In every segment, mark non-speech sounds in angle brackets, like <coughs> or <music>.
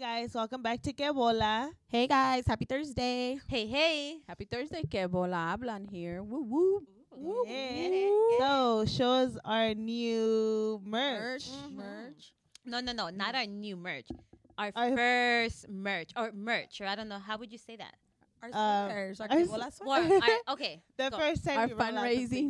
guys, welcome back to Que Bola. Hey guys, happy Thursday. Hey, hey. Happy Thursday, que bola hablan here. Woo woo. Woo. Get it, So, show us our new merch. Merch, Mhm. merch. No, no, no, not our new merch. Our, Our- first merch or merch, or I don't know. How would you say that? Our Uh, sweaters, our our Que Bola sweaters. our, <laughs> okay. The Go. first time Our <laughs> <laughs> we were allowed to fundraising.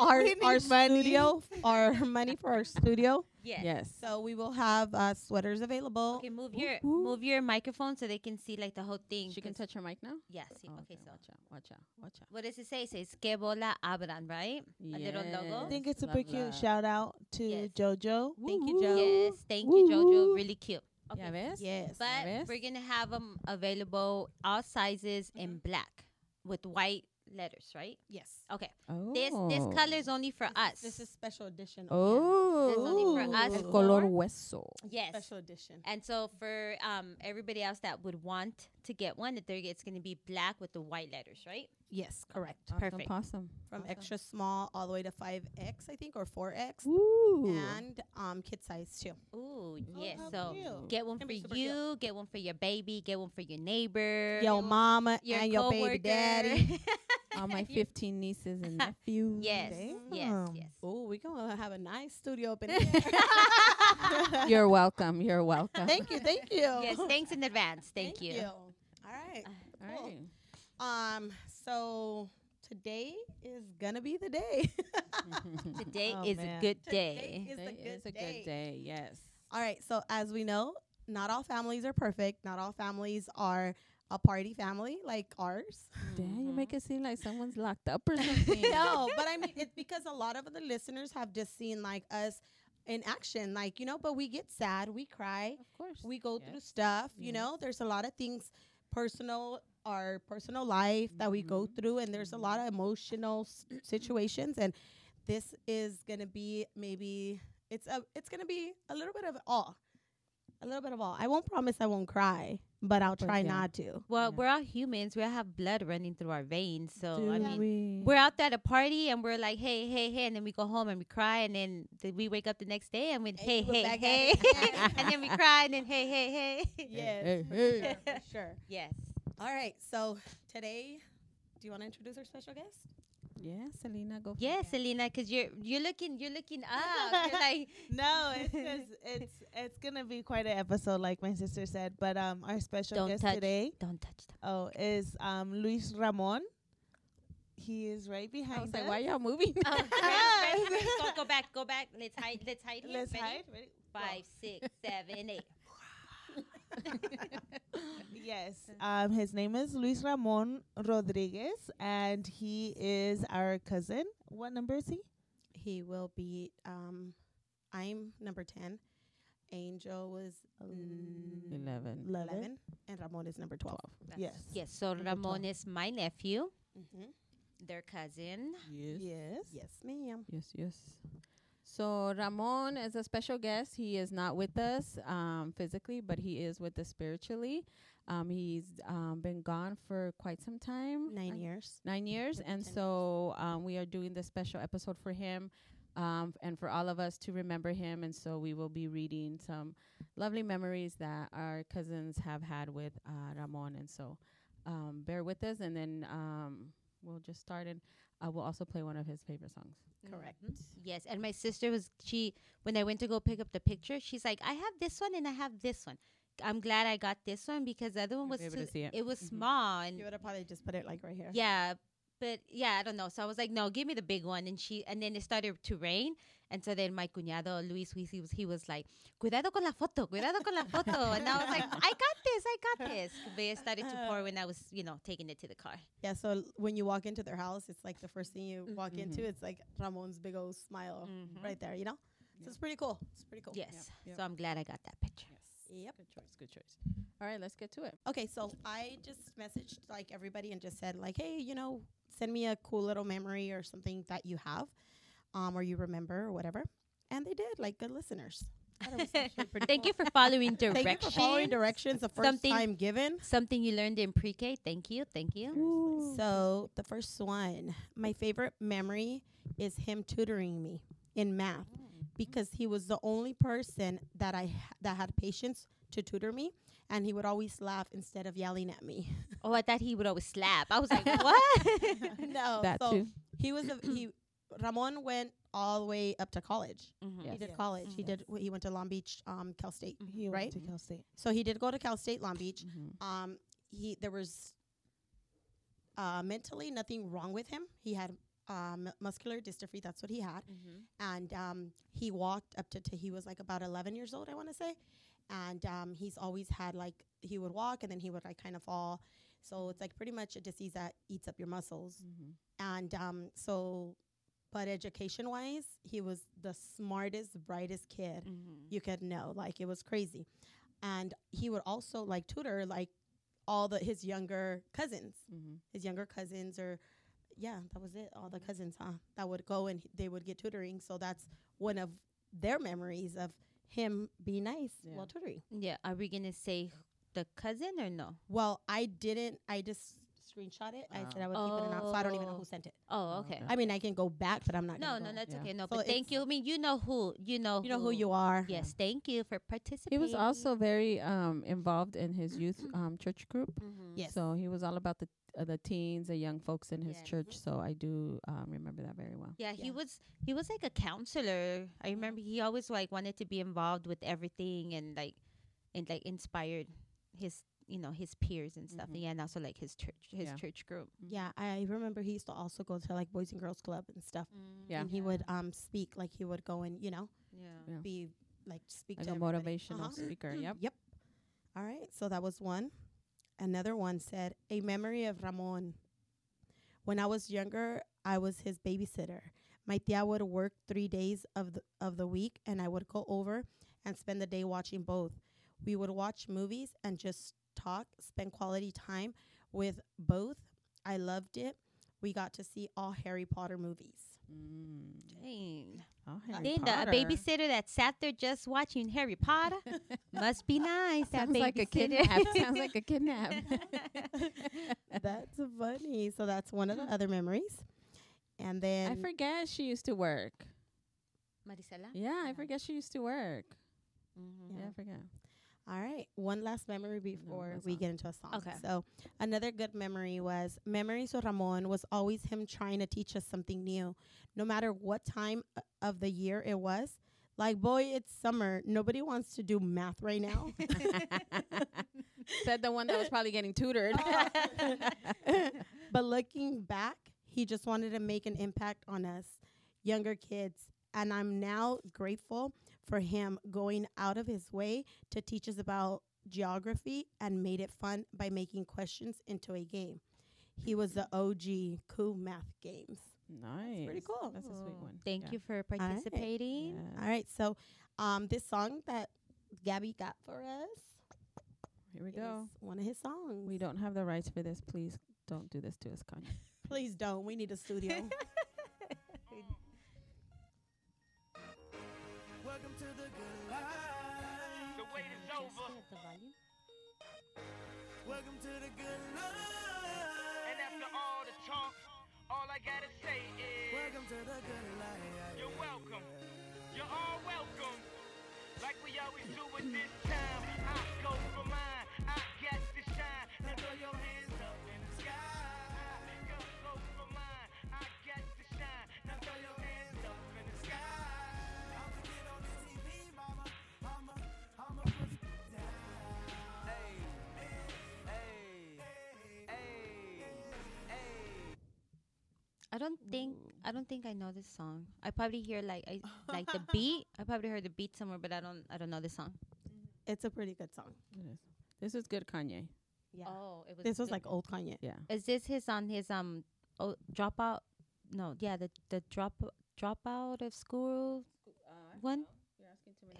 our, our money. studio, our money for our studio. Yes. yes. So we will have uh, sweaters available. Okay, move your Woo. move your microphone so they can see like the whole thing. She can touch her mic now? Yeah. Oh, okay, so watch out, watch out, watch out. what does it say? It says Que Bola Abran, right? A little logo. I think it's super cute. that. Shout out to Yes. JoJo. Thank you, JoJo. Yes, thank you, Jojo. woo. Really cute. Okay. Yeah, ves? Yes. But ves? we're gonna have them available all sizes in black with white letters, right? yes. Okay. Oh. This this color is only for us. This is special edition. Oh. That's only for us. El color hueso. yes. Special edition. And so for um everybody else that would want to get one, that they're it's gonna be black with the white letters, right? Yes, correct. Awesome, Perfect. Awesome. From awesome. extra small all the way to 5X, I think, or 4X. Ooh. And um, kid size too. Ooh, Oh, yes. how so cute. get one for be super you, get one for your baby, get one for your neighbor. Your mama your and your baby daddy. <laughs> All my <laughs> 15 nieces and <laughs> nephews. yes, yes, Damn. yes. Oh, we're going to have a nice studio up in <laughs> here. You're welcome. You're welcome. thank you. Thank you. Yes, thanks in advance. Thank, you. All right. All Cool. right. Um, so today is gonna be the day. Today Oh, is man. a good Today day. is a Today good is a good day. Yes. All right. So as we know, not all families are perfect. Not all families are a party family like ours. Damn, you make it seem like someone's locked up or something. <laughs> no, but I mean it's because a lot of the listeners have just seen like us in action, like you know. But we get sad, we cry, Of course. we go Yes. through stuff. You know, there's a lot of things personal our personal life that we go Mhm. through and there's a lot of emotional s- <clears throat> situations and this is going to be maybe it's a it's going to be a little bit of all a little bit of all i won't promise i won't cry but i'll But try yeah. not to Well, Yeah. we're all humans. We all have blood running through our veins. So Do I mean, we? we're out there at a party and we're like, hey, hey, hey, and then we go home and we cry, and then th- we wake up the next day and we, hey, we're hey, hey, <laughs> and then we cry, and then hey, hey, hey. <laughs> yes Hey, for hey. sure, <laughs> for sure yes. all right so today do you want to introduce our special guest Yeah, Selena, go. for Yes. Selena, because you're you're looking you're looking up. You're <laughs> like, No, it's 'cause it's it's gonna be quite an episode, like my sister said. But um, our special Don't guest touch. today, don't touch them. oh, is um Luis Ramon. He is right behind I was us. like, why y'all moving? Oh, ready, ready, ready. Go, go back, go back. Let's hide. Let's hide. <laughs> Let's hide. Five, six, seven, eight. <laughs> Yes. Um, his name is Luis Ramon Rodriguez, and he is our cousin. What number is he? he will be um i'm number 10 angel was mm, 11. 11 and ramon is number 12 Yes. Yes. So Number Ramon 12. is my nephew, mm-hmm. their cousin. Yes. Yes. yes ma'am Yes, yes. So Ramon is a special guest. He is not with us um, physically, but he is with us spiritually. Um, he's um, been gone for quite some time. nine I- years Nine years. And 10 so um, we are doing this special episode for him um, and for all of us to remember him. And so we will be reading some lovely memories that our cousins have had with uh, Ramon. And so um, bear with us, and then um, we'll just start. And I will also play one of his favorite songs. correct Mhm. Yes, and my sister was she when I went to go pick up the picture, she's like, I have this one and I have this one. I'm glad I got this one because the other one was too, to see it. it was Mhm. small and you would have probably just put it like right here yeah, but yeah, I don't know. So I was like, no, give me the big one. And she and then it started to rain, and so then my cuñado Luis, he was he was like, cuidado con la foto, cuidado con la foto, and I was like, I got this, I got this. But it started to pour when I was you know taking it to the car. yeah so when you walk into their house it's like the first thing you walk Mhm. into it's like ramon's big old smile Mhm. right there you know so it's pretty cool it's pretty cool Yes, yep. so I'm glad I got that picture. Yep. Good choice. Good choice. All right, let's get to it. Okay, so I just messaged like everybody and just said like, hey, you know, send me a cool little memory or something that you have, um, or you remember or whatever, and they did like good listeners. Thought it was actually pretty <laughs> Thank cool. you for following Thank directions. you for following directions the first Something- time given. Something you learned in pre-K. Thank you, thank you. So the first one, my favorite memory is him tutoring me in math because he was the only person that I ha- that had patience to tutor me, and he would always laugh instead of yelling at me. <laughs> Oh, I thought he would always slap. I was like, <laughs> what? <laughs> no, that so too. he was a, he. <clears throat> Ramon went all the way up to college. Mhm. He did Yes. college. He Mhm. did. He went to Long Beach, um, Cal State. He Right? went to Cal State. So he did go to Cal State Long Beach. Mhm. Um, he there was uh, mentally nothing wrong with him. He had um, muscular dystrophy. That's what he had, and um, he walked up to, to he was like about 11 years old, I want to say, and um, he's always had like he would walk and then he would like kind of fall. So it's like pretty much a disease that eats up your muscles, Mhm. and um, so. But education wise, he was the smartest, brightest kid Mhm. you could know. Like it was crazy. And he would also like tutor like all the his younger cousins, Mhm. his younger cousins or yeah, that was it. All the cousins, huh? That would go and they would get tutoring. So that's one of their memories of him being nice Yeah. while tutoring. Yeah. Are we gonna say the cousin or no? Well, I didn't. I just screenshot it. I said I would keep it anonymous, so I don't even know Oh. who sent it. Oh, Oh, okay. okay. I mean, I can go back, but I'm not. No, gonna no, go. that's Yeah. okay. No, So but thank you. I mean, you know who. You know. You know who you are. Yes. Thank you for participating. He was also very um, involved in his youth um, church group. Mhm. Yes. So he was all about the uh, the teens, the young folks in his Yeah. church. So I do um, remember that very well. Yeah, he Yeah. was he was like a counselor. I remember he always like wanted to be involved with everything and like and like inspired his you know his peers and stuff. Mhm. Yeah, and also like his church his Yeah. church group. Yeah, I remember he used to also go to like Boys and Girls Club and stuff. Yeah. and he would um speak like he would go and you know Yeah. Yeah. be like speak Like to a everybody. motivational Uh-huh. speaker. <clears throat> Yep. Yep. All right, so that was one. Another one said a memory of Ramon. When I was younger, I was his babysitter. My tia would work three days of the of the week, and I would go over and spend the day watching both. We would watch movies and just talk, spend quality time with both. I loved it. We got to see all Harry Potter movies. Mm. Dang. Oh, Harry Then the, a babysitter that sat there just watching Harry Potter must be nice. That Sounds like a kidnap. <laughs> Sounds like a kidnap. <laughs> that's funny. So that's one of the other memories. And then I forget she used to work. Marisela. Yeah, I forget she used to work. Mhm. Yeah, I forget. All right. One last memory before we get into a song. Okay. So another good memory was memories with Ramon was always him trying to teach us something new, no matter what time of the year it was. Like, boy, it's summer. Nobody wants to do math right now. <laughs> <laughs> Said the one that was probably getting tutored. <laughs> but looking back, he just wanted to make an impact on us, younger kids. And I'm now grateful for him going out of his way to teach us about geography and made it fun by making questions into a game. He was the OG cool math games. nice. pretty cool. That's a sweet one. Thank Yeah. you for participating. Yes. All right, so um, this song that Gabby got for us Here we is go. one of his songs. We don't have the rights for this. Please don't do this to us, Kanye. <laughs> Please don't. We need a studio. <laughs> wait is over. Welcome to the good life. And after all the talk, all I gotta say is Welcome to the good life. You're welcome. You're all welcome. Like we always do at this time. I go for mine. I don't think I don't think I know this song. I probably hear like I like the <laughs> beat. I probably heard the beat somewhere, but I don't I don't know the song. it's a pretty good song. It is. This is good, Kanye. Yeah. Oh, it was. this was like old Kanye. Yeah. Is this his on his um oh dropout? No, yeah, the the drop dropout of school one.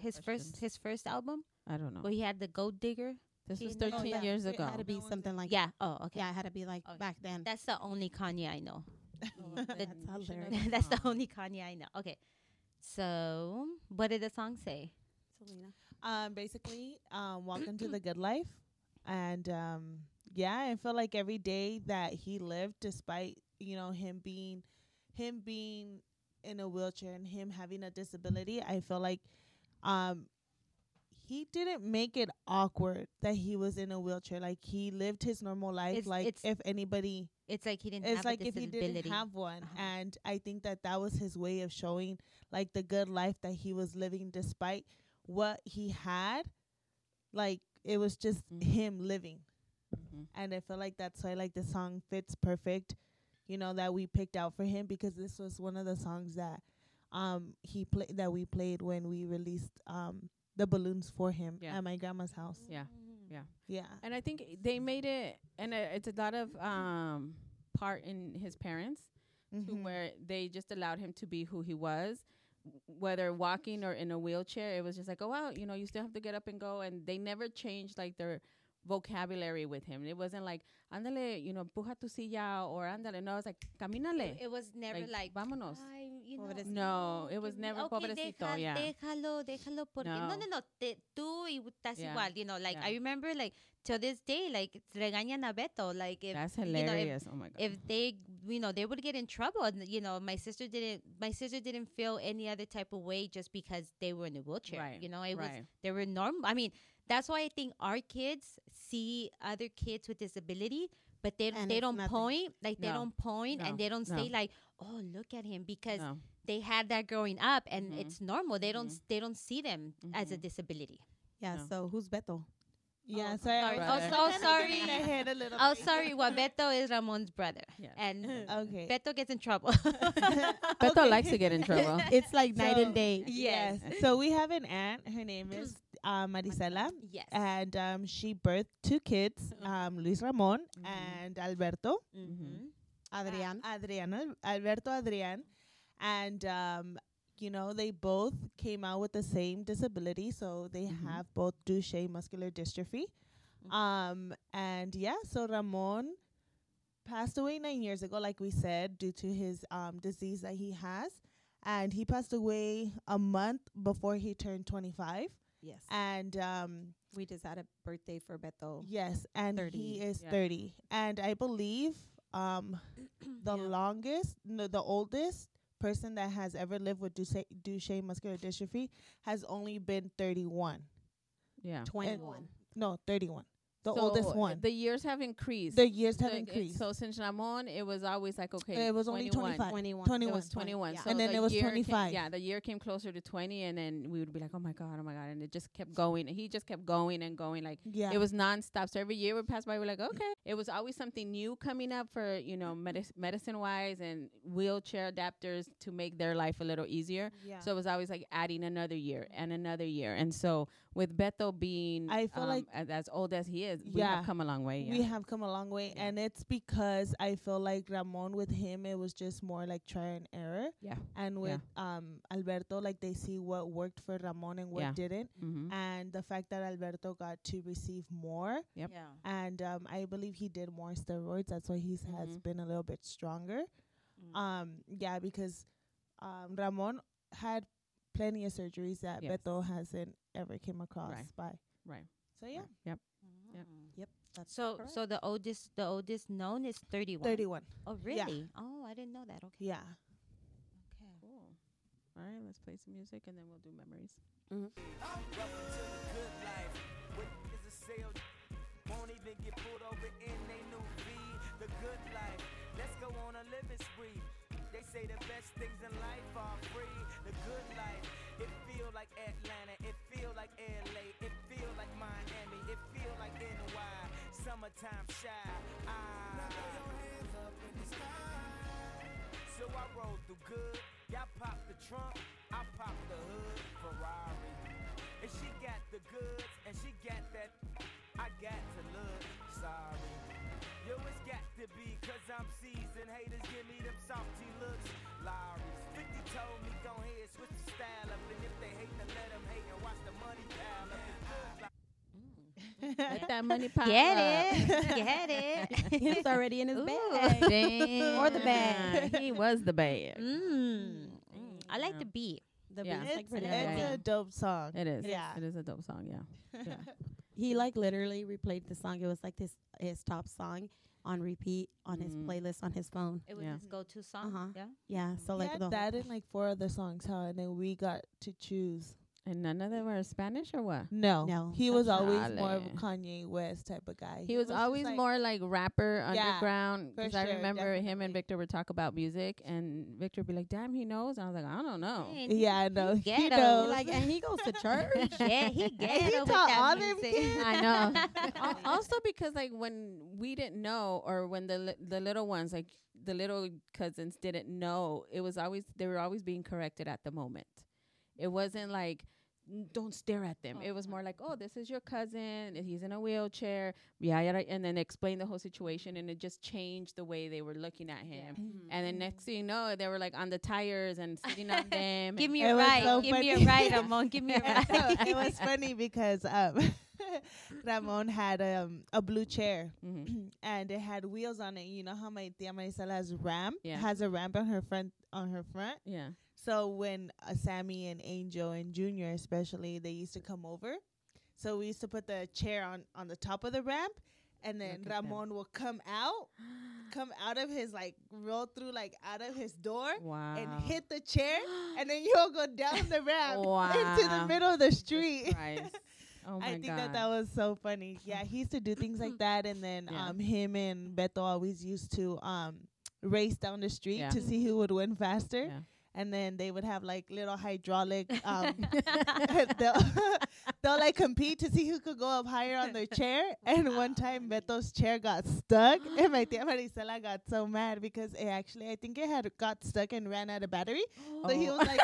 His first his first album I don't know. Well, he had the gold digger. This was knows 13 yeah. years ago. It had to be something like Yeah. Oh, okay. Yeah, it had to be like Okay. back then. That's the only Kanye I know. <laughs> That's You should know hilarious. the <laughs> That's the only Kanye I know. Okay. So, what did the song say? Selena. Um, basically, um, welcome to the good life, and um, yeah, I feel like every day that he lived, despite you know him being, him being in a wheelchair and him having a disability, I feel like, um, he didn't make it awkward that he was in a wheelchair. Like he lived his normal life. It's- like it's if anybody, It's like he didn't it's like if he didn't have one. Uh-huh. And I think that that was his way of showing like the good life that he was living despite what he had. Like it was just Mhm. him living. Mhm. and I feel like that's why like the song fits perfect, you know, that we picked out for him because this was one of the songs that um he played that we played when we released um the balloons for him Yeah. at my grandma's house. Yeah. Mm. Yeah. And I think they made it, and uh, it's a lot of um, part in his parents to Mhm. where they just allowed him to be who he was, whether walking or in a wheelchair. It was just like, oh wow, you know, you still have to get up and go, and they never changed like their vocabulary with him. It wasn't like, ándale, you know, puja tu silla or ándale. No, it was like, camínale. It was never like, vámonos. Ay, you know, Pobrecito. No, it was never okay, pobrecito, deja- yeah. Déjalo, déjalo, porque no, No. no, no, te, tú y estás Yeah. igual, you know, like I remember like to this day, like regañan a Beto, like if That's you know, if- oh my god. if they you know they would get in trouble and you know my sister didn't my sister didn't feel any other type of way just because they were in a wheelchair Right, you know it was they were normal i mean that's why i think our kids see other kids with disability but they And they don't nothing. point like they don't point no, and they don't say like oh look at him because no. they had that growing up and Mhm. it's normal they don't Mhm. they don't see them as a Mhm. disability Yeah. No. So who's Beto? Yeah, Oh, so sorry. was Oh, so getting sorry. ahead a little oh bit. sorry well beto is ramon's brother Yeah. and <laughs> Okay. beto gets in trouble <laughs> Beto Okay. likes to get in trouble. <laughs> It's like night and day. Yes. So we have an aunt. Her name is uh, Marisela. yes And um, she birthed two kids, um, Luis Ramon Mhm. and Alberto. Mhm. Adrian. Uh, Adriana, Alberto Adrian. And, um, you know, they both came out with the same disability. So they Mhm. have both Duchenne muscular dystrophy. Mhm. Um, and yeah, so Ramon passed away nine years ago, like we said, due to his um, disease that he has. And he passed away a month before he turned 25. Yes. And um, we just had a birthday for Beto. Yes, and 30. he is Yeah. 30. And I believe um <clears throat> the Yeah. longest, no, the oldest person that has ever lived with Duchenne, Duchenne muscular dystrophy has only been 31. yeah. 21. No, 31. The So, oldest one. The years have increased. The years have So it- increased. So since Ramon, it was always like okay, It was only 25. 21. 21. It was 21. Yeah. So And then the it was year came- 25. yeah, the year came closer to 20, and then we would be like, oh my God, oh my God. And it just kept going. And he just kept going and going. Like, yeah. it was nonstop. So every year would pass by, we're like, okay. It was always something new coming up for, you know, medic- medicine wise and wheelchair adapters to make their life a little easier. yeah. So it was always like adding another year and another year. And so with Beto being I feel um, like- as, as old as he is, we Yeah. have come a long way. we have come a long way Yeah. and it's because I feel like Ramon with him it was just more like try and error Yeah. and with um Alberto like they see what worked for Ramon and what Yeah. didn't mm-hmm. and the fact that Alberto got to receive more Yep. Yeah. and um I believe he did more steroids that's why he's has Mhm. been a little bit stronger Mm. um yeah because um Ramon had plenty of surgeries that Yes. Beto hasn't ever came across Right. by Right. so yeah Yep. Mm. That's So correct. so the oldest the oldest known is 31. 31 Oh really? Oh, I didn't know that. Okay. yeah Okay. Cool. All right, let's play some music and then we'll do memories. Welcome to the good life. What is a sale? Won't even get pulled over in they new V. The good life. Let's go on a living spree. They say the best things in life are free. The good life. It feel like Atlanta. Like LA. It feel like Miami. It feel like NY. Summertime shy. Ah. So I roll through good. Y'all pop the trunk, I pop the hood. Ferrari. And she got the goods, and she got that. I got to look sorry. Yo, it's got to be, cause I'm seasoned. Haters give me them salty looks. Lawry's 50 told me, go ahead, switch the style Let <laughs> that money pop Get up. it. Get <laughs> it. it's already in his Ooh. bag. Damn. Or the bag. He was the bag. Mm. Mm. I like the beat. The Yeah. beat's it's, like pretty Yeah, it's yeah. a dope song It is. Yeah. It is a dope song, yeah. <laughs> yeah. He like literally replayed the song. It was like this his top song on repeat on his Mhm. playlist on his phone. It was Yeah. his go-to song. Uh-huh. Yeah. Yeah, so He like had the that and like four other songs, huh? And then we got to choose. And none of them were Spanish or what? No, No, he was that's always more of a Kanye West type of guy. He was just always like- more like rapper Yeah, underground. for Because I sure, remember him and Victor would talk about music, and Victor would be like, "Damn, he knows." And I was like, "I don't know." Man, he- Yeah, I know. <laughs> He ghetto. knows. Like, and he goes to <laughs> church. yeah, he ghetto with taught that all them kids. I know. <laughs> Also because like when we didn't know, or when the li- the little ones, like the little cousins, didn't know, it was always they were always being corrected at the moment. It wasn't like "N- don't stare at them. It was more like, oh, this is your cousin. He's in a wheelchair. Yeah, yeah, and then explain the whole situation, and it just changed the way they were looking at him. And then next thing you know, they were like on the tires and sitting on <laughs> them. Give me a ride. so Give me a ride, <laughs> Ramon. Give me a ride. it was funny because um, <laughs> Ramon had um, a blue chair Mhm. <clears throat> and it had wheels on it. You know how my tia Marisela has ramp Yeah. has a ramp on her front on her front. Yeah. So when uh, Sammy and Angel and Junior especially they used to come over, so we used to put the chair on on the top of the ramp, and then Look. Ramon will come out, <gasps> come out of his like roll through like out of his door. Wow. And hit the chair, <gasps> and then you'll go down the ramp <laughs> into the middle of the street. <laughs> Oh my I think God. that that was so funny. Yeah, he used to do things like <clears throat> that, and then Yeah. um, him and Beto always used to um race down the street Yeah. to see who would win faster. Yeah. And then they would have like little hydraulic. Um, <laughs> <laughs> they'll, <laughs> they'll like compete to see who could go up higher on their chair. And one time Beto's chair got stuck, <gasps> and my tia Marisela got so mad because it actually I think it had got stuck and ran out of battery. <gasps> So he Oh. was like,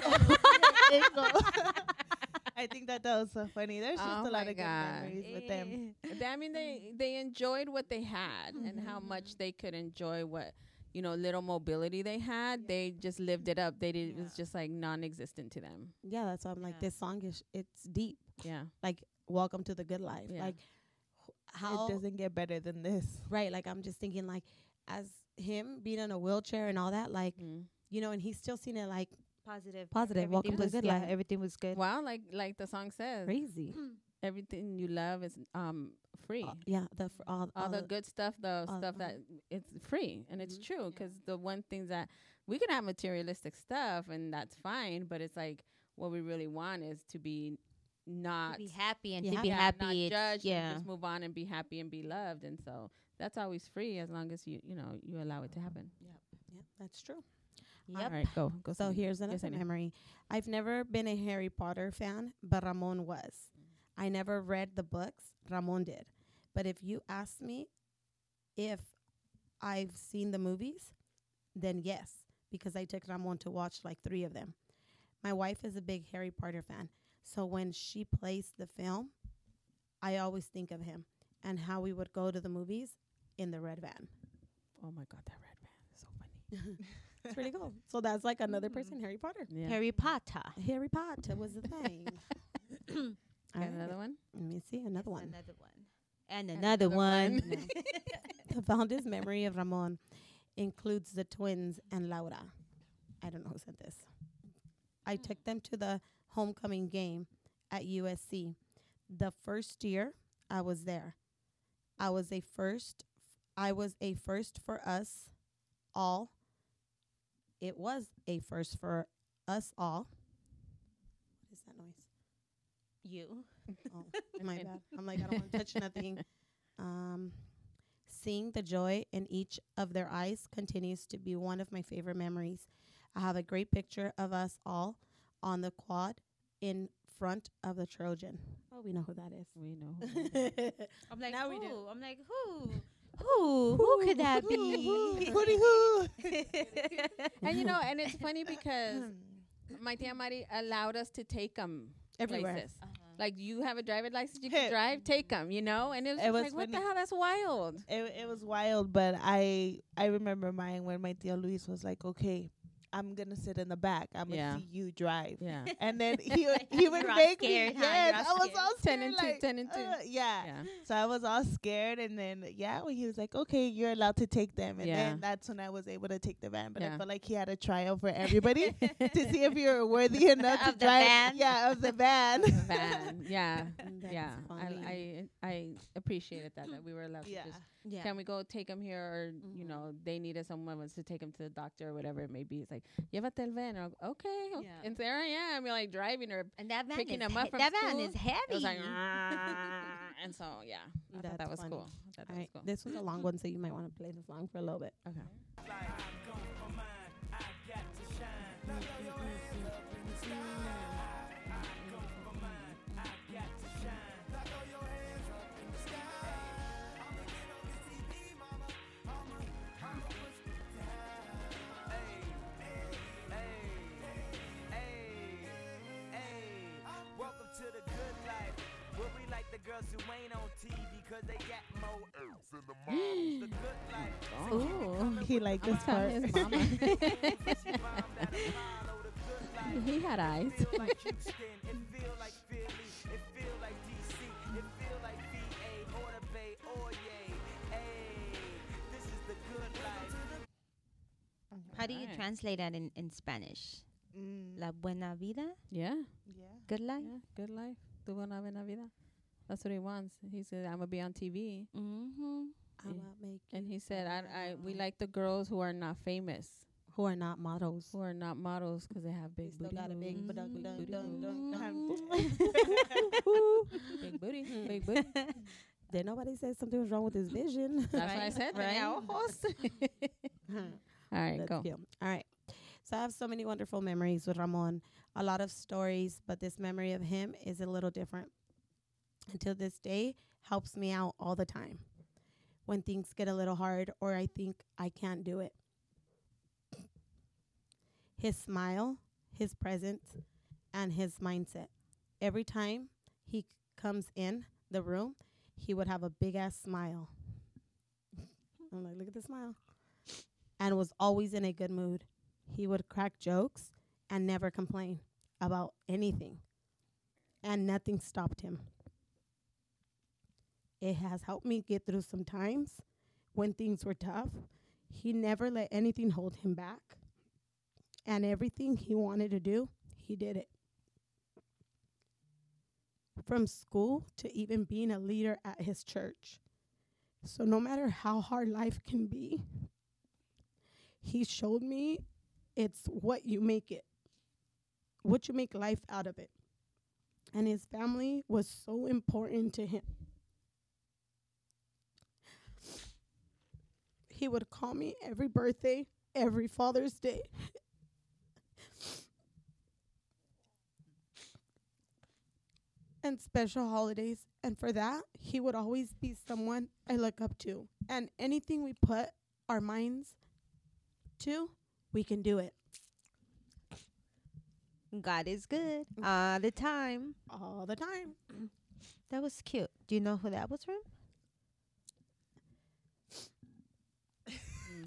I think that that was so funny. There's just Oh a lot of good God. memories with them. Eh. They- I mean, they mm. they enjoyed what they had and how much mm-hmm. they could enjoy what you know little mobility they had. They just lived it up. They did. It was just like non-existent to them. Yeah, that's why I'm like, Yeah. this song is it's deep. Yeah. Like, welcome to the good life. Yeah. Like, how it doesn't get better than this. right? Like, I'm just thinking like, as him being in a wheelchair and all that, like, Mm. you know, and he's still seen it like Positive. Positive. Welcome Everything to the was- good yeah, life. Everything was good. Well, like like the song says, crazy. everything you love is um free. Uh, yeah, the fr- all, all the good stuff, the stuff that it's free, and it's Mhm. true 'cause the one things that we can have materialistic stuff, and that's fine, but it's like what we really want is to be not to be happy and Yeah. to be yeah, happy. not it's- judged, and yeah. just move on and be happy and be loved, and so that's always free as long as you you know you allow it to happen. Yeah, that's true. Yep. All right, go go. So here's another memory. I've never been a Harry Potter fan, but Ramon was. I never read the books. Ramon did. But if you ask me if I've seen the movies, then yes, because I took Ramon to watch like three of them. My wife is a big Harry Potter fan. So when she plays the film, I always think of him and how we would go to the movies in the red van. Oh my god, that red van is so funny. <laughs> It's pretty cool. So that's like another person, mm. Harry Potter. Yeah. Harry Potter. Harry Potter was the <laughs> thing. <coughs> Got another one. Let me see another one. Another one. And another, another one. one. <laughs> <laughs> the fondest memory of Ramon includes the twins and Laura. I don't know who said this. I took hmm. them to the homecoming game at USC. The first year I was there, I was a first. I was a first for us all. It was a first for us all. What is that noise? you. Oh, my <laughs> bad. I'm like, I don't want to touch nothing. Um, seeing the joy in each of their eyes continues to be one of my favorite memories. I have a great picture of us all on the quad in front of the Trojan. Oh, we know who that is. We know. who <laughs> it is. I'm like, Now who? we do. I'm like, who? Who? Who could that be? <laughs> Hooty hoo. <laughs> and you know, and it's funny because my tia Mari allowed us to take them Everywhere. places. Uh-huh. Like you have a driver's license, you can Hip. drive, take them. You know, and it was, It just was like, what the funny. hell? That's wild. it, it was wild, but I I remember mine when my Tio Luis was like, okay, I'm gonna sit in the back. I'm gonna Yeah. see you drive. Yeah. <laughs> And then <laughs> he would he <laughs> would make scared, me huh? yes. You're I was scared. all scared. 10 and two, like, 10 and two. uh, yeah. Yeah. So I was all scared, and then yeah, when he was like, "Okay, you're allowed to take them," and Yeah. then that's when I was able to take the van. But Yeah. I felt like he had a trial for everybody to see if you're worthy enough to the drive. van? Yeah, of the van. Van. Yeah. Yeah. I, I I appreciated that that we were allowed yeah. to just Yeah. can we go take him here or you Mhm. know they needed someone was to take him to the doctor or whatever it may be. It's like like, "Llévate el van." And okay, okay. Yeah. <laughs> and there I am, like driving her. And that van Picking him up he- from that van school, is heavy. Was like, and so yeah, I thought that was funny. cool. I that All right, was cool. this was a long one, so you might want to play this song for a little bit. Okay. Girls who ain't on TV cause they got more earth in the moms. The good life. So Ooh. He with liked this telling part. his mama. she bombed out Apollo, the good life. he had eyes. It feel like Houston, it feel like Philly, it feel like DC, it feel like VA or the Bay or yay. Hey, this is the good life. How do you Alright. translate that in, in Spanish? Mm, La buena vida, yeah, yeah. good life. yeah, good life. Tu buena buena vida. That's what he wants. He said, "I'm gonna be on TV," Mm-hmm. I'ma Yeah. make and he said, "I, I, we like the girls who are not famous, who are not models. who are not models, because they have big still booty, got a big big booty dunk, moves, dunk, big booty. <laughs> Then nobody said something was wrong with his vision. That's what I said. Right. tenía. <laughs> <laughs> All right, That's go. cute. All right. So I have so many wonderful memories with Ramon. A lot of stories, but this memory of him is a little different. Until this day, helps me out all the time. When things get a little hard or I think I can't do it. His smile, his presence, and his mindset. Every time he c- comes in the room, he would have a big ass smile. <laughs> I'm like, look at the smile and was always in a good mood. He would crack jokes and never complain about anything, and nothing stopped him. It has helped me get through some times when things were tough. He never let anything hold him back, and everything he wanted to do, he did it. From school to even being a leader at his church. So, no matter how hard life can be, he showed me it's what you make it, what you make life out of it. And his family was so important to him. He would call me every birthday, every Father's Day. and special holidays. And for that, he would always be someone I look up to. And anything we put our minds to, we can do it God is good mm. all the time. all the time. That was cute. Do you know who that was from?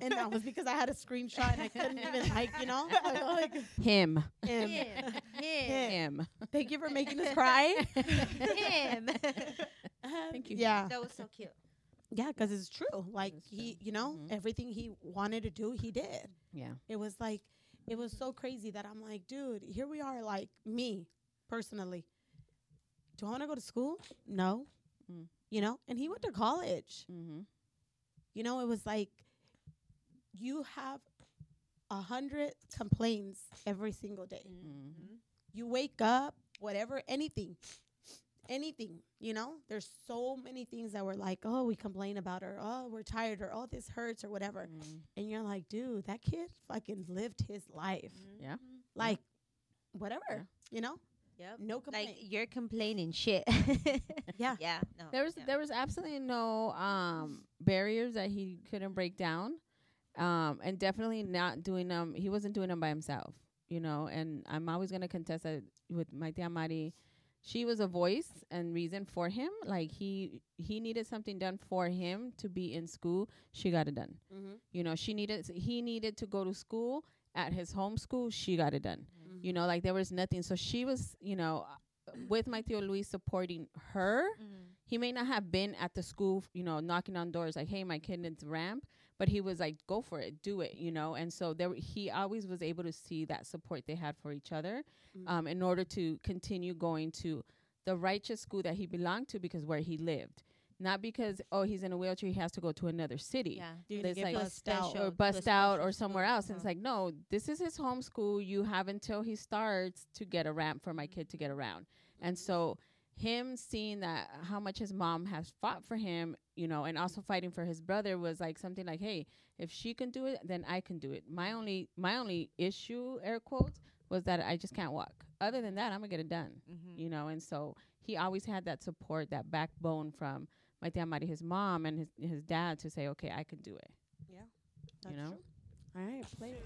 And that was because I had a screenshot and I couldn't even <laughs> like, you know, like Him. him. Him. Him. Thank you for making us <laughs> cry. Him. Thank you. Yeah, that was so cute. yeah, because it's true. Like is he, true. you know, Mhm. everything he wanted to do, he did. Yeah. It was like, it was so crazy that I'm like, dude, here we are. Like me personally, do I want to go to school? No. Mm. You know, and he went to college. Mm-hmm. You know, it was like you have a hundred complaints every single day. Mm-hmm. You wake up, whatever, anything, anything. You know, there's so many things that we're like, oh, we complain about, or oh, we're tired, or oh, this hurts, or whatever. Mm-hmm. And you're like, dude, that kid fucking lived his life, Yeah. like whatever. Yeah. You know, Yep. no complaint. Like you're complaining shit. <laughs> Yeah. Yeah. No. There was yeah. there was absolutely no um barriers that he couldn't break down. Um and definitely not doing them he wasn't doing them by himself, you know, and I'm always gonna contest that with my tia Mari. She was a voice and reason for him. Like he he needed something done for him to be in school. She got it done. mm-hmm. You know, she needed he needed to go to school at his home school. She got it done. You know, like there was nothing. So she was, you know, uh, with my Tio Luis supporting her. Mhm. He may not have been at the school, you know, knocking on doors like, "Hey, my kid needs ramp," but he was like, "Go for it, do it," you know. And so there, w- he always was able to see that support they had for each other, Mhm. um, in order to continue going to the righteous school that he belonged to because where he lived. not because oh he's in a wheelchair he has to go to another city. Yeah. You're There's get like bussed out. or to bust out or somewhere else. And it's Uh-huh. like, no, this is his home school. You have until he starts to get a ramp for my kid to get around. And so him seeing that how much his mom has fought for him, you know, and also fighting for his brother was like something like, hey, if she can do it, then I can do it. My only my only issue, air quotes, was that I just can't walk. Other than that, I'm gonna get it done. Mm-hmm. You know, and so he always had that support, that backbone from my tia Mari, his mom and his his dad to say, okay, I can do it. Yeah, that's know? true. All right, play it.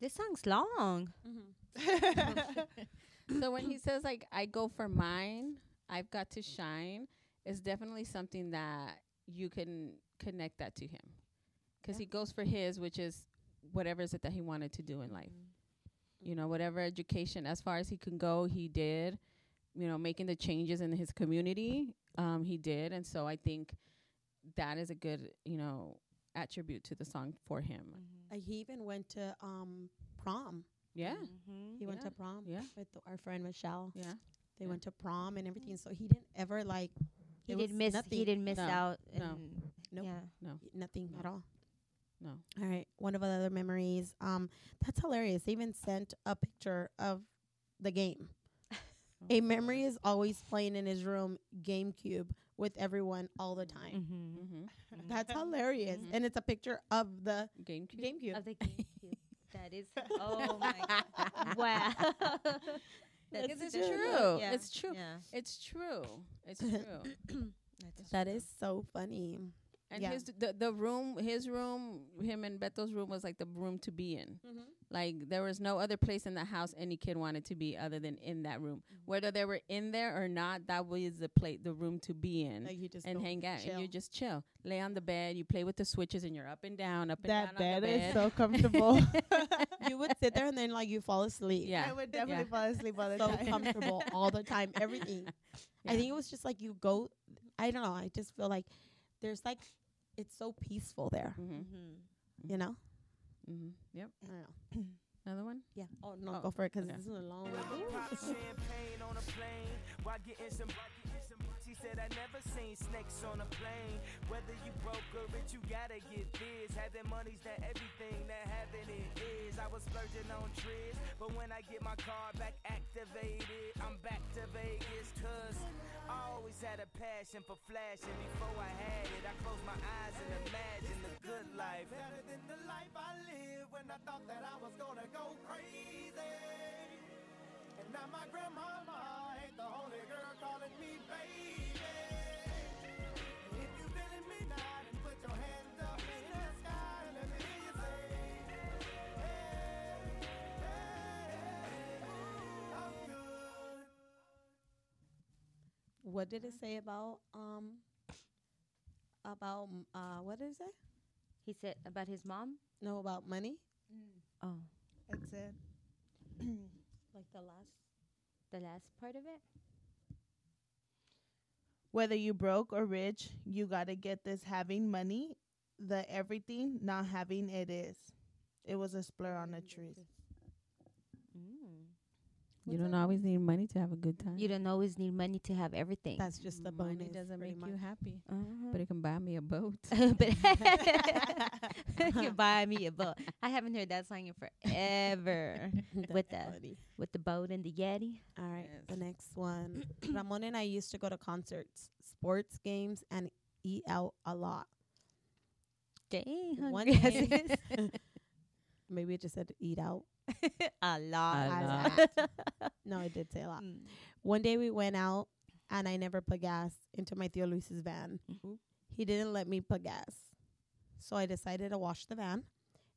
This song's long. Mm-hmm. <laughs> so when he says like I go for mine, I've got to shine, it's definitely something that you can connect that to him, because he goes for his, which is whatever is it that he wanted to do in life. Mm-hmm. You know, whatever education as far as he can go, he did. You know, making the changes in his community, um, he did, and so I think that is a good, you know, attribute to the song for him. Mm-hmm. Uh, he even went to um prom. Yeah, Mm-hmm. He went Yeah. to prom yeah, with our friend Michelle. yeah. They Yeah. went to prom and everything. So he didn't ever like. He didn't miss. Nothing, He didn't miss No, out. no. and- Nope. Yeah. Nothing at all. No. All right. One of the other memories. Um, that's hilarious. They even sent a picture of the game. A memory is always playing in his room GameCube with everyone all the time. Mm-hmm. Mm-hmm. That's <laughs> hilarious. Mhm. And it's a picture of the GameCube. GameCube. Of the <laughs> GameCube. that is. <laughs> Oh my god! Wow. That is it's true. true. Yeah. It's true. Yeah. It's true. It's true. That's That is so funny. And Yeah. his the the room, his room, him and Beto's room was like the room to be in. Mm-hmm. Like there was no other place in the house any kid wanted to be other than in that room. Mm-hmm. Whether they were in there or not, that was the plate, the room to be in. Like you just and hang out, and you just chill, lay on the bed. You play with the switches, and you're up and down, up and down on bed the is so <laughs> comfortable. <laughs> you would sit there and then like you fall asleep. Yeah. I would definitely Yeah. fall asleep all the So time. comfortable <laughs> all the time. Everything. I think it was just like you go. I don't know. I just feel like there's like it's so peaceful there. mm-hmm. Mm-hmm. You know. Mm-hmm. Yep. I know. <coughs> Another one. Yeah. Oh no, Oh, go for it because okay. this is a long. Pop champagne on a plane while getting some. She said I never seen snakes on a plane. Whether you broke or rich, you gotta get this. Having money's not everything that splurging on trips, but when I get my car back activated, I'm back to Vegas. Cause I always had a passion for flashing. Before I had it, I closed my eyes and imagined the good life. Better than the life I lived when I thought that I was gonna go crazy. And now my grandmama ain't the only girl calling me baby. What did it say about um about m- uh what did it say? He said about his mom. No, about money. Mm. Oh, That's it. <clears throat> Like the last. the last part of it. Whether you broke or rich, you gotta get this having money, the everything, not having it is. It was a splur on the trees. Mm. You don't always need money to have a good time. You don't always need money to have everything. That's just the money bonus. doesn't pretty make you happy, uh-huh. but it can buy me a boat. <laughs> but <laughs> <laughs> it can buy me a boat. I haven't heard that song in forever. With the- funny. With the boat and the Yeti. All right, the next one. <coughs> Ramon and I used to go to concerts, sports games, and eat out a lot. Dang, One hungry day- Maybe it just said eat out. <laughs> a lot. A lot. <laughs> no, it did say a lot. Mm. One day we went out, and I never put gas into my Tio Luis's van. Mhm. He didn't let me put gas, so I decided to wash the van,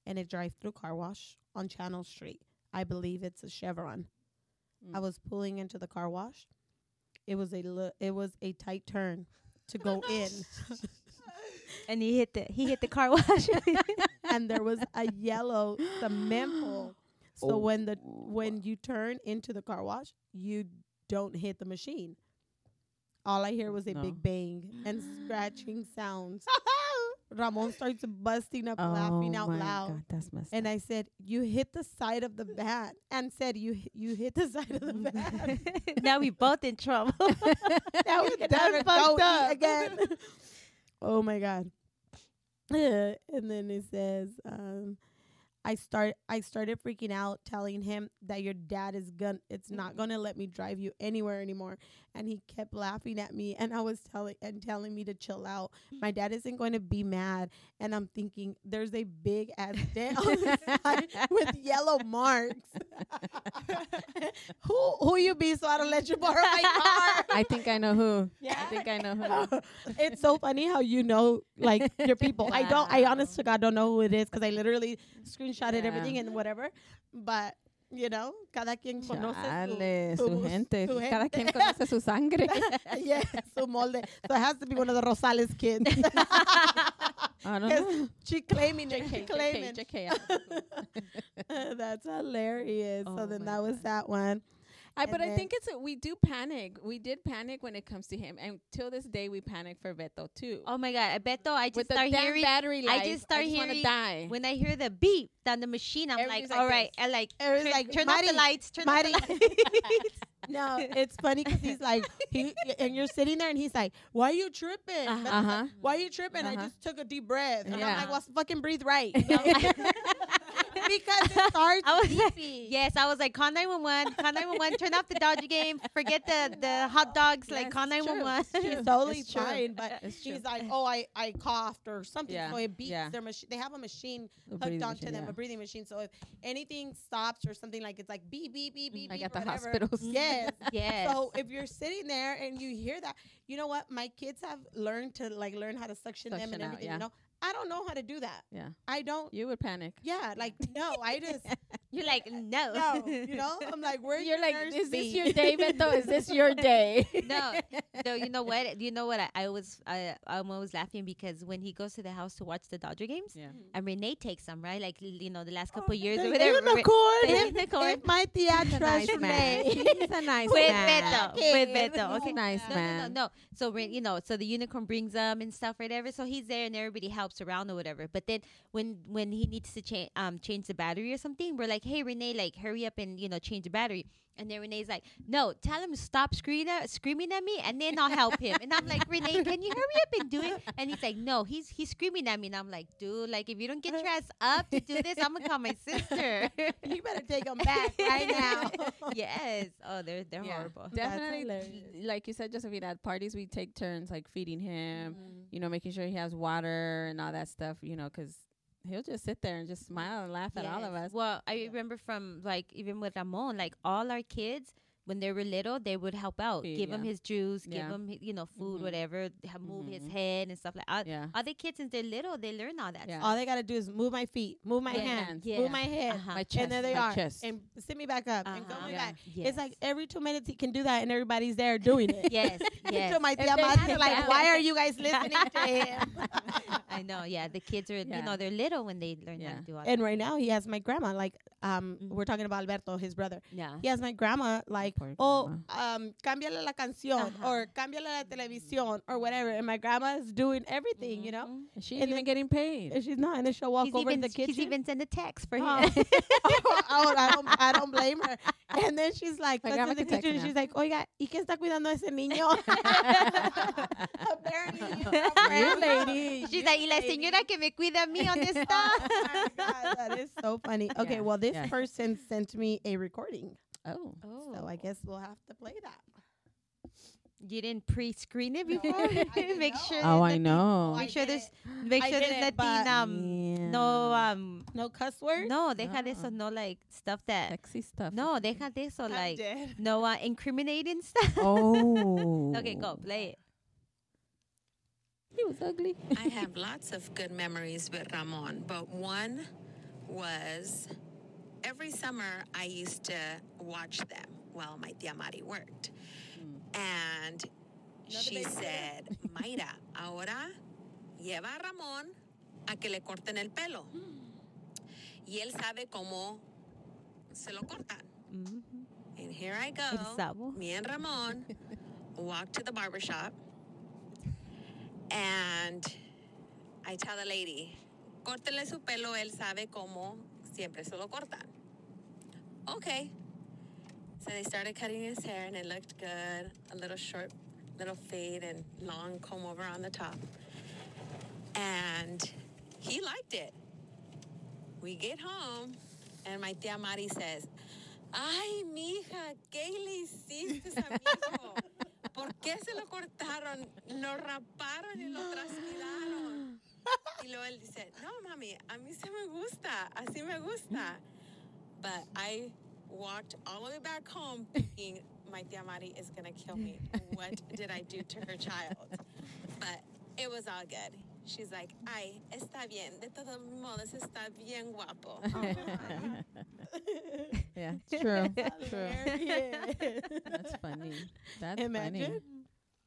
in a drive-through car wash on Channel Street. I believe it's a Chevron. I Mm. was pulling into the car wash. It was a li- it was a tight turn to go <laughs> in. and he hit the he hit the car wash. and there was a yellow cement pole. So Oh. when the when you turn into the car wash, you don't hit the machine. All I hear was a No. big bang and scratching sounds. <laughs> Ramon starts busting up laughing out Oh my loud. God, that's messed And I said, "You hit the side of the van," and said, "You hi- you hit the <laughs> side of the van." <laughs> now we both in trouble. now we can never go eat again. oh my god. and then it says, um, I start I started freaking out telling him that your dad is gon it's not mm-hmm. gonna let me drive you anywhere anymore. And he kept laughing at me and I was telling and telling me to chill out. My dad isn't going to be mad. And I'm thinking there's a big ass <laughs> dent on the side with yellow marks. <laughs> who who you be so I don't let you borrow my car? <laughs> I think I know who. Yeah. I think I know who. it's so funny how you know like your people. I don't. I honest to God don't know who it is because I literally screenshotted Yeah. everything and whatever. But you know, cada quien conoce Chale, su, su gente. su Cada gente. quien conoce su sangre. <laughs> yeah, su molde. So it has to be one of the Rosales kids. <laughs> I don't know. she claiming it. She claiming. JK, JK. <laughs> That's hilarious. so Oh then my that was that one. I, but I think it's a, we do panic. We did panic when it comes to him, and till this day we panic for Beto too. oh my god, I bet I just With the start damn hearing battery I just start I just wanna hearing die. when I hear the beep down the machine. I'm Everybody's like, like all right, this. I like <laughs> Everybody's turn, like, turn off the lights, turn Mari." off the lights. <laughs> <laughs> No, it's funny because he's like, he and you're sitting there and he's like, "Why are you tripping? Uh-huh. Beto, Uh-huh. Why are you tripping?" I Uh-huh. just took a deep breath, and I'm like, "Well, fucking breathe right." you know? Because <laughs> it starts I was like, yes, I was like, call 911, call 911, turn off the Dodger game, forget the, the hot dogs, like call 911. She's <laughs> totally It's fine, but she's like, "Oh, I, I coughed or something," Yeah, so it beeps yeah. their machine. They have a machine A hooked onto machine, them, yeah. a breathing machine. So if anything stops or something like it's like beep beep beep beep. Like beep, at the whatever. hospitals. Yes. <laughs> yes. So if you're sitting there and you hear that, you know what? My kids have learned to like learn how to suction, them Suction and out, everything. yeah. You know, I don't know how to do that. Yeah, I don't. you would panic. Yeah, like no, I <laughs> just You're like, no. no. You know, I'm like, where's You're like, nurse is this your day, Beto? Is this your <laughs> day? no, no. You know what? You know what? I, I was I, I'm always laughing because when he goes to the house to watch the Dodger games, Yeah. and Renee takes them right, like you know the last couple years The or whatever. Re- unicorn. the If- unicorn. if my tia He's a trusts nice man. Renee. <laughs> He's a nice with man. Beto, Okay. with Beto. He's Okay, a nice no, man. no, no, no. So Ren- you know, so the unicorn brings them and stuff, whatever. So he's there and everybody helps around or whatever. But then when when he needs to change um change the battery or something, we're like, hey Renee, like hurry up and you know change the battery. And then Renee's like, no, tell him to stop screaming at, screaming at me, and then I'll help him. And I'm like, Renee, can you hurry up and do it? And he's like, no, he's he's screaming at me, and I'm like, dude, like if you don't get your ass up to do this, I'm gonna call my sister. <laughs> you better take him back right now. <laughs> yes. Oh, they're they're Yeah, horrible. Definitely, like you said, Josephine, at parties we take turns like feeding him, Mm-hmm. you know, making sure he has water and all that stuff, you know, 'cause he'll just sit there and just smile and laugh at all of us. Well, I remember from like even with Ramon, like all our kids when they were little, they would help out, Feed, give him his juice, Yeah. give him you know food, Mhm. whatever, move his Mhm. head and stuff like. that. Yeah. Other kids since they're little, they learn all that. Yeah. All they gotta do is move my feet, move my Yeah. hands, Yeah. move my head, Uh-huh. My chest, and there they my are, chest. and sit me back up, and go Uh-huh. my Yeah. back. Yes. It's like every two minutes he can do that, and everybody's there doing it. <laughs> yes, <laughs> yes. Until my If tia they Madre, like, balance. why are you guys listening to <laughs> him? I know. Yeah, the kids are Yeah. you know they're little when they learn how to do all and right now he has my grandma. Like, um, Mhm. we're talking about Alberto, his brother. Yeah. He has my grandma. Like, oh, grandma. um, cámbiale la canción or cámbiale la televisión or whatever. And my grandma is doing everything, you know. And she and even then- getting paid. And she's not, and then she'll walk He's over even in the kitchen. he's even sent a text for Oh. him. <laughs> oh, I don't, I don't blame her. <laughs> And then she's like, My grandma the kitchen, and she's like, oiga, ¿y quién está cuidando a ese niño? <laughs> Apparently, you lady. She's like, y la señora que me cuida a mí, ¿dónde está? Oh my God, that is so funny. Okay, Yeah, well, this yeah. person sent me a recording, Oh. so I guess we'll have to play that. You didn't pre-screen it before. I <laughs> didn't make know. sure. Oh, I know. Make sure there's make I sure there's it, but nothing um no um No cuss words. no deja de No. eso no like stuff that Sexy stuff. no deja de eso I'm like dead. no uh, incriminating <laughs> stuff. Oh. okay, go play it. He was ugly. I have lots of good memories with Ramon, but one was every summer I used to watch them while my tia Mari worked. And she said, Mayra, <laughs> ahora lleva a Ramón a que le corten el pelo. Y él sabe cómo se lo cortan. And here I go. Me and Ramon walk to the barber shop. And I tell the lady, córtele su pelo, él sabe cómo siempre se lo cortan. Okay. So they started cutting his hair and it looked good. A little short, little fade and long comb over on the top. And he liked it. We get home and my tía Mari says, Ay, mija, ¿qué le hiciste a mi hijo? ¿Por qué se lo cortaron? Lo raparon y lo trasquilaron. Y luego él dice, no, mami, a mí sí me gusta, así me gusta. But I walked all the way back home <laughs> thinking my tía Mari is going to kill me. What did I do to her child? But it was all good. She's like, ay, está bien. De todos modos, está bien guapo. <laughs> yeah, it's true. true. That's funny. That's Imagine. funny.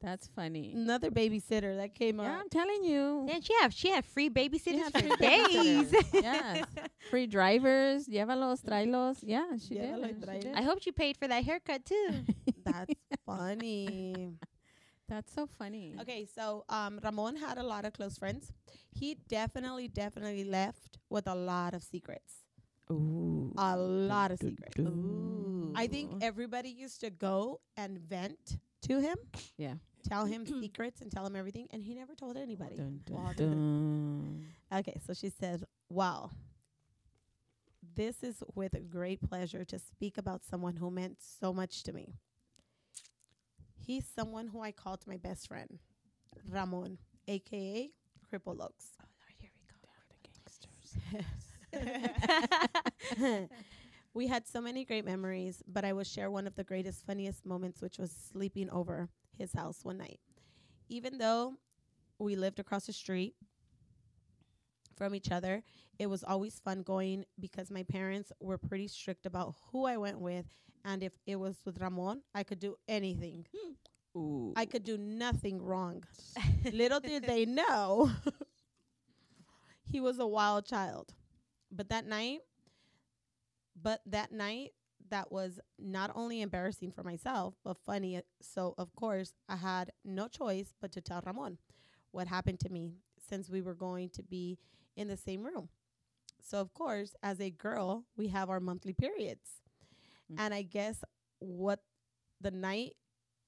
That's funny. Another babysitter that came Yeah, up. I'm telling you. Then she had she had free babysitters for free days. babysitters. <laughs> yes. Free drivers. Llévalos, tráelos. Yeah, she did. She did. I hope she paid for that haircut too. <laughs> That's funny. <laughs> That's so funny. Okay, so um, Ramon had a lot of close friends. He definitely, definitely left with a lot of secrets. Ooh. A lot of secrets. Ooh. I think everybody used to go and vent to him. Yeah. Tell him <clears throat> secrets and tell him everything, and he never told anybody. Dun, dun, Wow. dun. Okay, so she said, Wow. This is with great pleasure to speak about someone who meant so much to me. He's someone who I called my best friend, Ramon, aka Cripple Oaks. Oh, <laughs> we had so many great memories, but I will share one of the greatest, funniest moments, which was sleeping over his house one night. Even though we lived across the street from each other, it was always fun going because my parents were pretty strict about who I went with. And if it was with Ramon, I could do anything. Hmm. Ooh. I could do nothing wrong. <laughs> Little did they know, <laughs> he was a wild child. But that night, but that night, that was not only embarrassing for myself, but funny. So, of course, I had no choice but to tell Ramon what happened to me since we were going to be in the same room. So, of course, as a girl, we have our monthly periods. Mm. And I guess what the night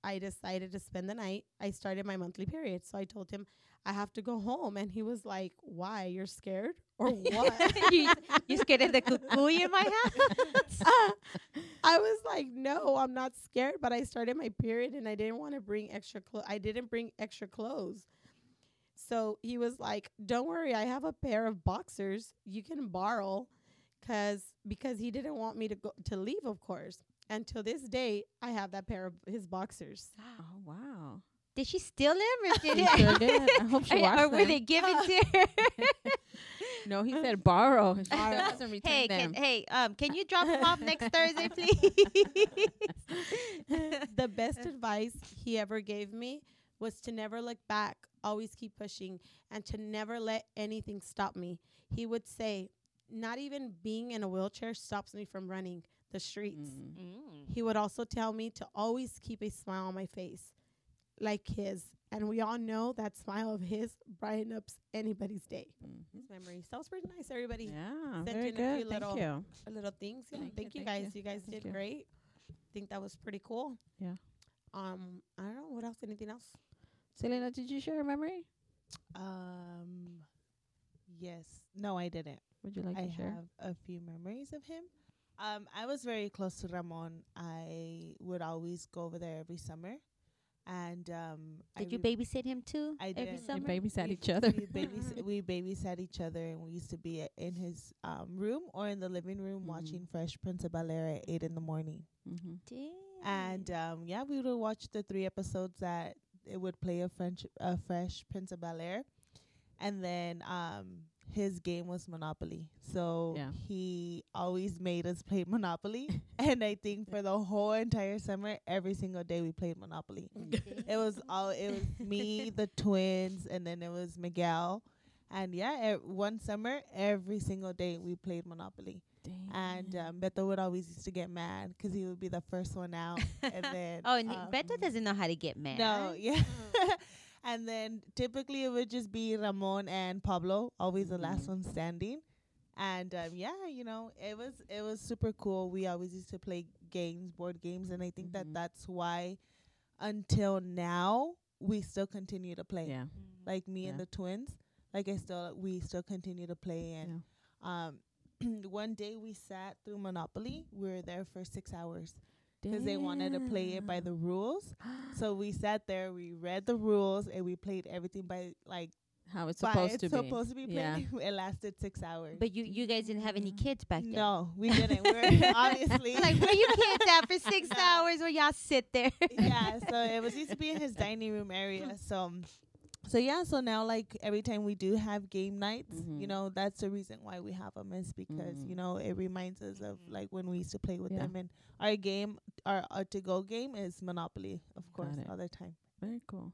I decided to spend the night, I started my monthly period. So I told him I have to go home. And he was like, Why? You're scared? Or what? <laughs> you, you scared of the cuckoo in my house? <laughs> I was like, No, I'm not scared. But I started my period and I didn't want to bring extra clothes. I didn't bring extra clothes. So he was like, Don't worry, I have a pair of boxers you can borrow cause because he didn't want me to go to leave, of course. And to this day, I have that pair of his boxers. <gasps> Oh wow. Did she steal them or did She sure did. I <laughs> hope she or, washed or were them. they given to <laughs> her? No, he said borrow. <laughs> She Borrow. doesn't return hey, them. can, hey, um, can you drop them off next Thursday, please? the best advice he ever gave me was to never look back, always keep pushing, and to never let anything stop me. He would say, Not even being in a wheelchair stops me from running the streets. Mm. Mm. He would also tell me to always keep a smile on my face, like his. And we all know that smile of his brighten up anybody's day. Mhm. His memory. That was pretty nice, everybody. Yeah, Sent very in a good. few Thank little- you. little things. Yeah, Thank thank, you, you, guys. you. You, guys Thank did you. great. I think that was pretty cool. Yeah. Um, I don't know what else. Anything else? Selena, did you share a memory? Um, yes. No, I didn't. Would you like I to share? I have a few memories of him. Um, I was very close to Ramon. I would always go over there every summer, and um, I Did you re- babysit him too I every did. You summer? babysat we- each other. We, babys- we babysat each other, and we used to be uh, in his um, room or in the living room Mhm. watching Fresh Prince of Bel Air at eight in the morning. Mm-hmm. Damn. And um, yeah, we would watch the three episodes that it would play a French, a Fresh Prince of Bel Air, and then um, his game was Monopoly. So Yeah. he always made us play <laughs> Monopoly. <laughs> and I think for the whole entire summer, every single day we played Monopoly. it was all it was me, <laughs> the twins, and then it was Miguel. And yeah, e- one summer, every single day we played Monopoly. And um, Beto would always used to get mad because he would be the first one out. and then Oh, and um, Beto doesn't know how to get mad. no, yeah. And then typically it would just be Ramon and Pablo, always the last Mhm. one standing. And um, yeah, you know, it was it was super cool. We always used to play games, board games, and I think Mhm. that that's why until now we still continue to play. Yeah. Like me and the twins, like I still we still continue to play and um <clears throat> one day we sat through Monopoly. We were there for 6 hours because they wanted to play it by the rules. So we <gasps> sat there, we read the rules, and we played everything by like how it's supposed it's to be. supposed to be Yeah. played. <laughs> it lasted six hours. But you you guys didn't have any mm-hmm. kids back then. no, we didn't. We're <laughs> obviously like where you kids at for six <laughs> hours where y'all sit there? yeah. So it was used to be in his dining room area. So. So yeah, so now like every time we do have game nights, you Mhm. know, that's the reason why we have them is because Mhm. you know it reminds us of like when we used to play with Yeah. them. And our game, our, our to go game is Monopoly, of course, all the time. Very cool.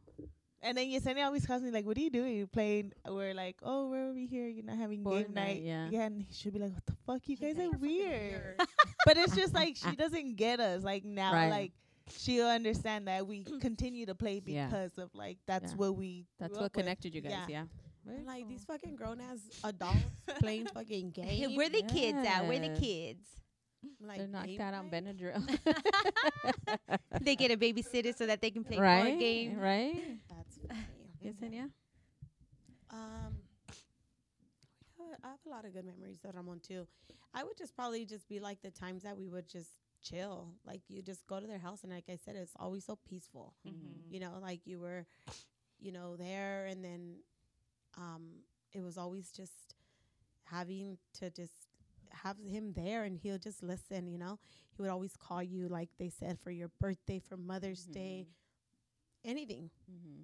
And then Yesenia always calls me like, "What are you doing? You're playing?" We're like, "Oh, we're over here. You're not having Board game night, night." yeah. yeah. And she'll be like, "What the fuck? You guys like, are "You're weird." <laughs> but it's just like <laughs> she doesn't get us. Like now, Right. like she'll understand that we <clears throat> continue to play Yeah. because of like that's Yeah. what we. That's what up with. connected you guys. Yeah. Yeah. I'm like these fucking grown ass <laughs> adults playing fucking <laughs> games. Where the kids at? Where the kids? like They're knocked out on? Benadryl. <laughs> they get a babysitter so that they can play right. board games. Right. That's funny. Yesenia. Um, I have a lot of good memories of Ramon too. I would just probably just be like the times that we would just chill. Like you just go to their house, and like I said, it's always so peaceful. You know, like you were, you know, there, and then, um, it was always just having to just have him there, and he'll just listen. You know, he would always call you, like they said, for your birthday, for Mother's Day, anything Mm-hmm.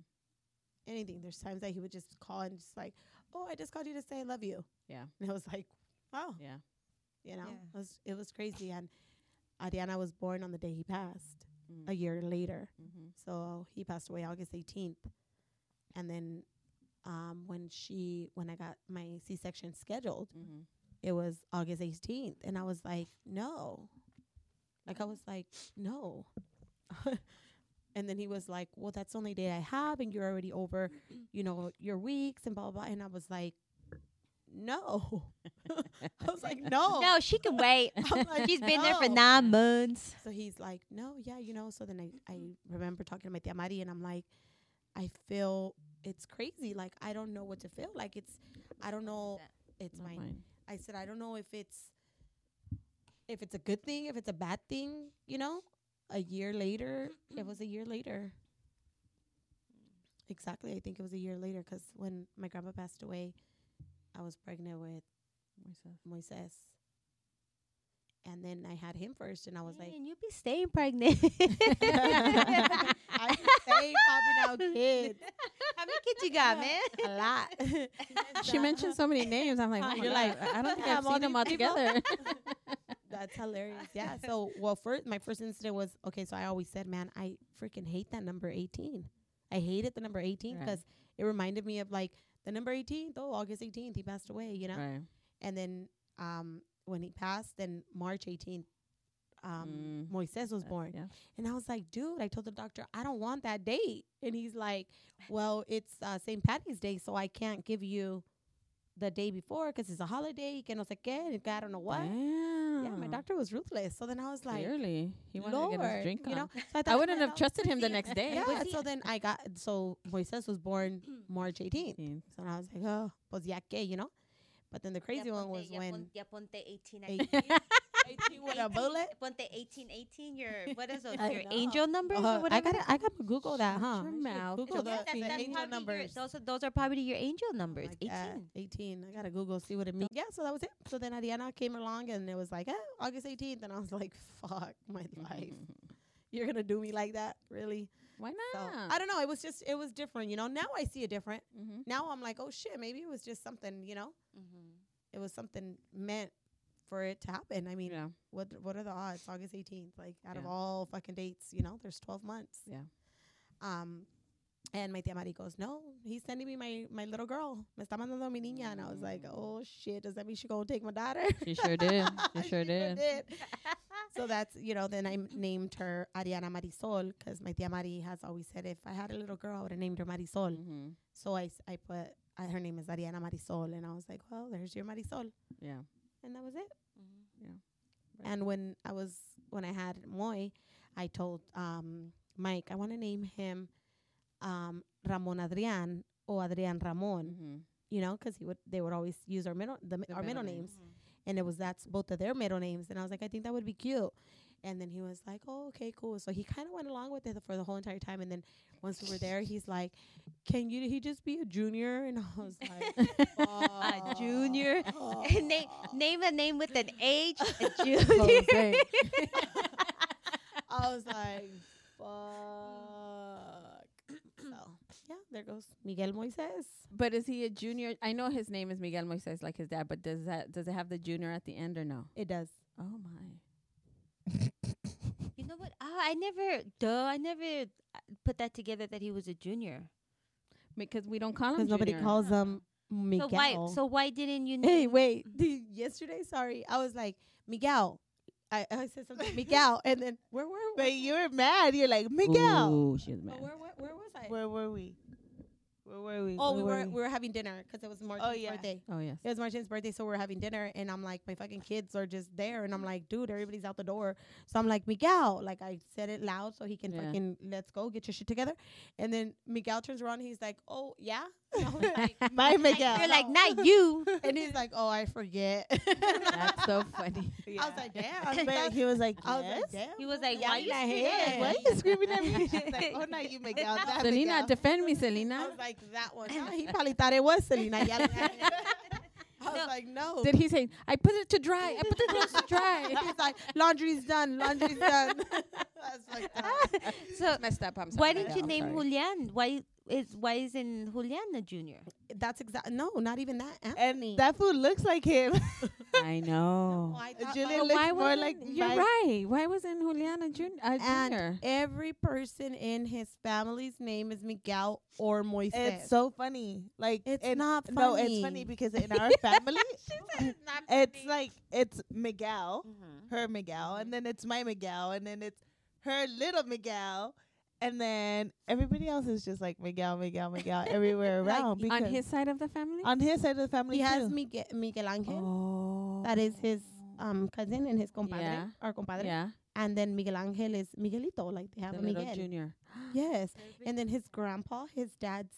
anything. There's times that he would just call and just like, "Oh, I just called you to say I love you." Yeah. and it was like, oh Yeah. you know, Yeah. it was it was crazy. And Ariana was born on the day he passed, Mm. a year later. Mm-hmm. So he passed away August 18th, and then um, when she when I got my C-section scheduled, Mm-hmm. it was August 18th, and I was like, "No," like I was like, "No." <laughs> And then he was like, "Well, that's the only day I have, and you're already over, you know, your weeks and blah blah." blah. And I was like, "No," <laughs> <laughs> I was like, "No." No, she can wait. <laughs> Like, She's been there for nine months. So he's like, "No, yeah, you know." So then I, I remember talking to my tia Mari, and I'm like, "I feel it's crazy. Like I don't know what to feel. Like it's, I don't know. It's Not my mine. I said, I don't know if it's if it's a good thing, if it's a bad thing, you know? A year later, it was a year later. Exactly, I think it was a year later because when my grandpa passed away, I was pregnant with Moises. Moises. And then I had him first, and I was like, Man, you be staying pregnant. <laughs> I say popping out kids How many kids you got, man? a lot. <laughs> She mentioned so many names. I'm like, oh my You're God, like, I don't think <laughs> I've all seen them these all people?" together. That's hilarious. Yeah. So, well, first, my first incident was okay. So I always said, man, I freaking hate that number 18. I hated the number 18 Right. because it reminded me of like the number 18th. Oh, August 18th, he passed away, you know? right. And then um, when he passed, then March 18th, um, Mm. Moises was Uh, born. Yeah. And I was like, dude, I told the doctor, I don't want that date. And he's like, well, it's uh, St. Patty's Day, so I can't give you the day before because it's a holiday. Que no sé qué. I don't know what. Damn. Yeah, my doctor was ruthless. So then I was like, Clearly, he wanted Lord, to get his drink you on. know. So I, I wouldn't have trusted him the next day. Yeah. So then I got so Moises was born March 18th. Mm. So I was like, oh, pues ya que, you know. But then the crazy one was when Ya ponte 18, <laughs> 18, 18 with a bullet. Ponte 18, 18, your, what is those, I your know. angel numbers Uh, or I whatever? got I got to Google that, huh? your mouth. Google Yeah, the, that's, the that's angel probably numbers. Your, those, are, those are probably your angel numbers. Like 18. that. 18. I gotta Google see what it means. Yeah, so that was it. So then Ariana came along and it was like, eh, August 18th, and I was like, fuck my <laughs> life. <laughs> You're gonna do me like that, really? Why So not? I don't know. It was just it was different, you know. Now I see it different. Mhm. Now I'm like, oh shit, maybe it was just something, you know. Mhm. It was something meant for it to happen. I mean, Yeah. what what are the odds? August 18th, like out of all fucking dates, you know, there's 12 months. Yeah. Um, and my tia Mari goes, no, he's sending me my my little girl. Me está mandando mi niña, and I was like, oh shit, does that mean she gonna take my daughter? She sure did. <laughs> She sure did. So that's you know. Then I m- named her Ariana Marisol because my tia Mari has always said if I had a little girl, I would have named her Marisol. Mhm. So I s- I put uh, her name is Ariana Marisol, and I was like, well, there's your Marisol, Yeah. and that was it. Mhm. And when I was when I had Moy, I told um, Mike I want to name him um, Ramon Adrian or Adrian Ramon. Mhm. You know, because he would they would always use our middle the, The our middle middle names, and it was that's both of their middle names. And I was like, I think that would be cute. And then he was like, "Oh, okay, cool." So he kind of went along with it for the whole entire time. And then once we were there, he's like, "Can you? He just be a junior?" And I was <laughs> like, A junior. "Oh." <laughs> name name a name with an H. A <laughs> junior. I was like, fuck. So, yeah, there goes Miguel Moises. But is he a junior? I know his name is Miguel Moises, like his dad. But does that does it have the junior at the end or no? It does. Oh my! You know what? Oh, I never. Duh. I never uh, put that together that he was a junior. Because we don't call him. Because nobody calls him Miguel. So why? So why didn't you? hey, wait. The, <laughs> yesterday, sorry, I was like, Miguel. I, I said something, Miguel. And then, where were we? But you were mad. You're like Miguel. Ooh, she was mad. where, where, where was I? Where were we? Where were we? oh, we Where were, we were having dinner because it was Martin's oh, yeah. birthday. Oh yes. It was Martin's birthday, so we're having dinner, and I'm like, my fucking kids are just there, and I'm like, dude, everybody's out the door. So I'm like, Miguel, like I said it loud so he can Yeah. fucking let's go get your shit together. And then Miguel turns around, he's like, oh yeah, And I was <laughs> like, My Miguel. You're like not you. <laughs> and he's like, oh I forget. That's so funny. <laughs> I was like, damn. But he was like, I was yes. like, damn. He was like, Yeah, why in you my screaming Why are you screaming at me? She's like, oh, not you, Miguel. That Selena, Miguel. defend me, I Selena. was like, that one. No, he probably thought it was Selena. Yeah, I was No. like, no. Did he say, "I put it to dry. I put the clothes to dry"? He's like, laundry's done. Laundry's done. That's like that. So messed up. I'm why didn't Yeah, you I'm name sorry. Julian? Why is why isn't Juliana junior? That's exact. No, not even that. And that food looks like him. <laughs> I know. I thought Julian my- looks why more wasn't, like you're my- right. Why wasn't Juliana jun- a and junior? every person in his family's name is Miguel or Moises. it's so funny. Like It's in- not No, it's funny. funny because in <laughs> our family, <laughs> it's it's like it's Miguel, Mm-hmm. her Miguel, and then it's my Miguel, and then it's her little Miguel, and then everybody else is just like Miguel, Miguel, Miguel everywhere <laughs> around. because On his side of the family? on his side of the family, he has. Miguel, Miguel Angel. oh. That is his um cousin and his compadre Yeah. or compadre. Yeah. And then Miguel Angel is Miguelito, like they have The a Miguel. junior. <gasps> Yes. And then his grandpa, his dad's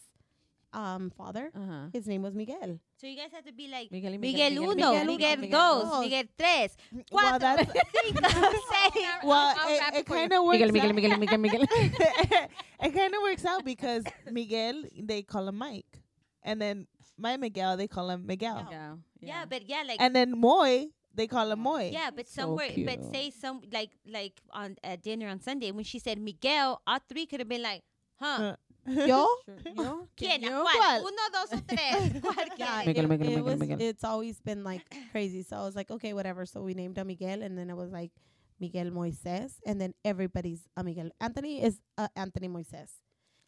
um father, Uh-huh. his name was Miguel. So you guys have to be like Miguel, y Miguel, Miguel, uno, Miguel Miguel, uno, dos, Miguel dos. Miguel tres, Well, that's <laughs> cinco, <laughs> <laughs> seis. well, I'll it, rap it it kind of works. Miguel, Miguel, out. Miguel, Miguel, Miguel. it kind of works out because Miguel they call him Mike, and then my Miguel they call him Miguel, Yeah. Yeah, but yeah, like and then Moy they call him Moy. yeah, but So somewhere, but say some like like on at dinner on Sunday when she said Miguel, all three could have been like, huh? <laughs> Yo? Sure. <laughs> Yo? ¿Quién? yo? ¿Cuál? ¿Cuál? Uno, dos o tres. <laughs> ¿Cuál Yeah. Miguel, it, Miguel, it Miguel, was, Miguel. it's always been like crazy. So I was like, okay, whatever. So we named him Miguel, and then it was like Miguel Moises, and then everybody's a Miguel. Anthony is uh, Anthony Moises.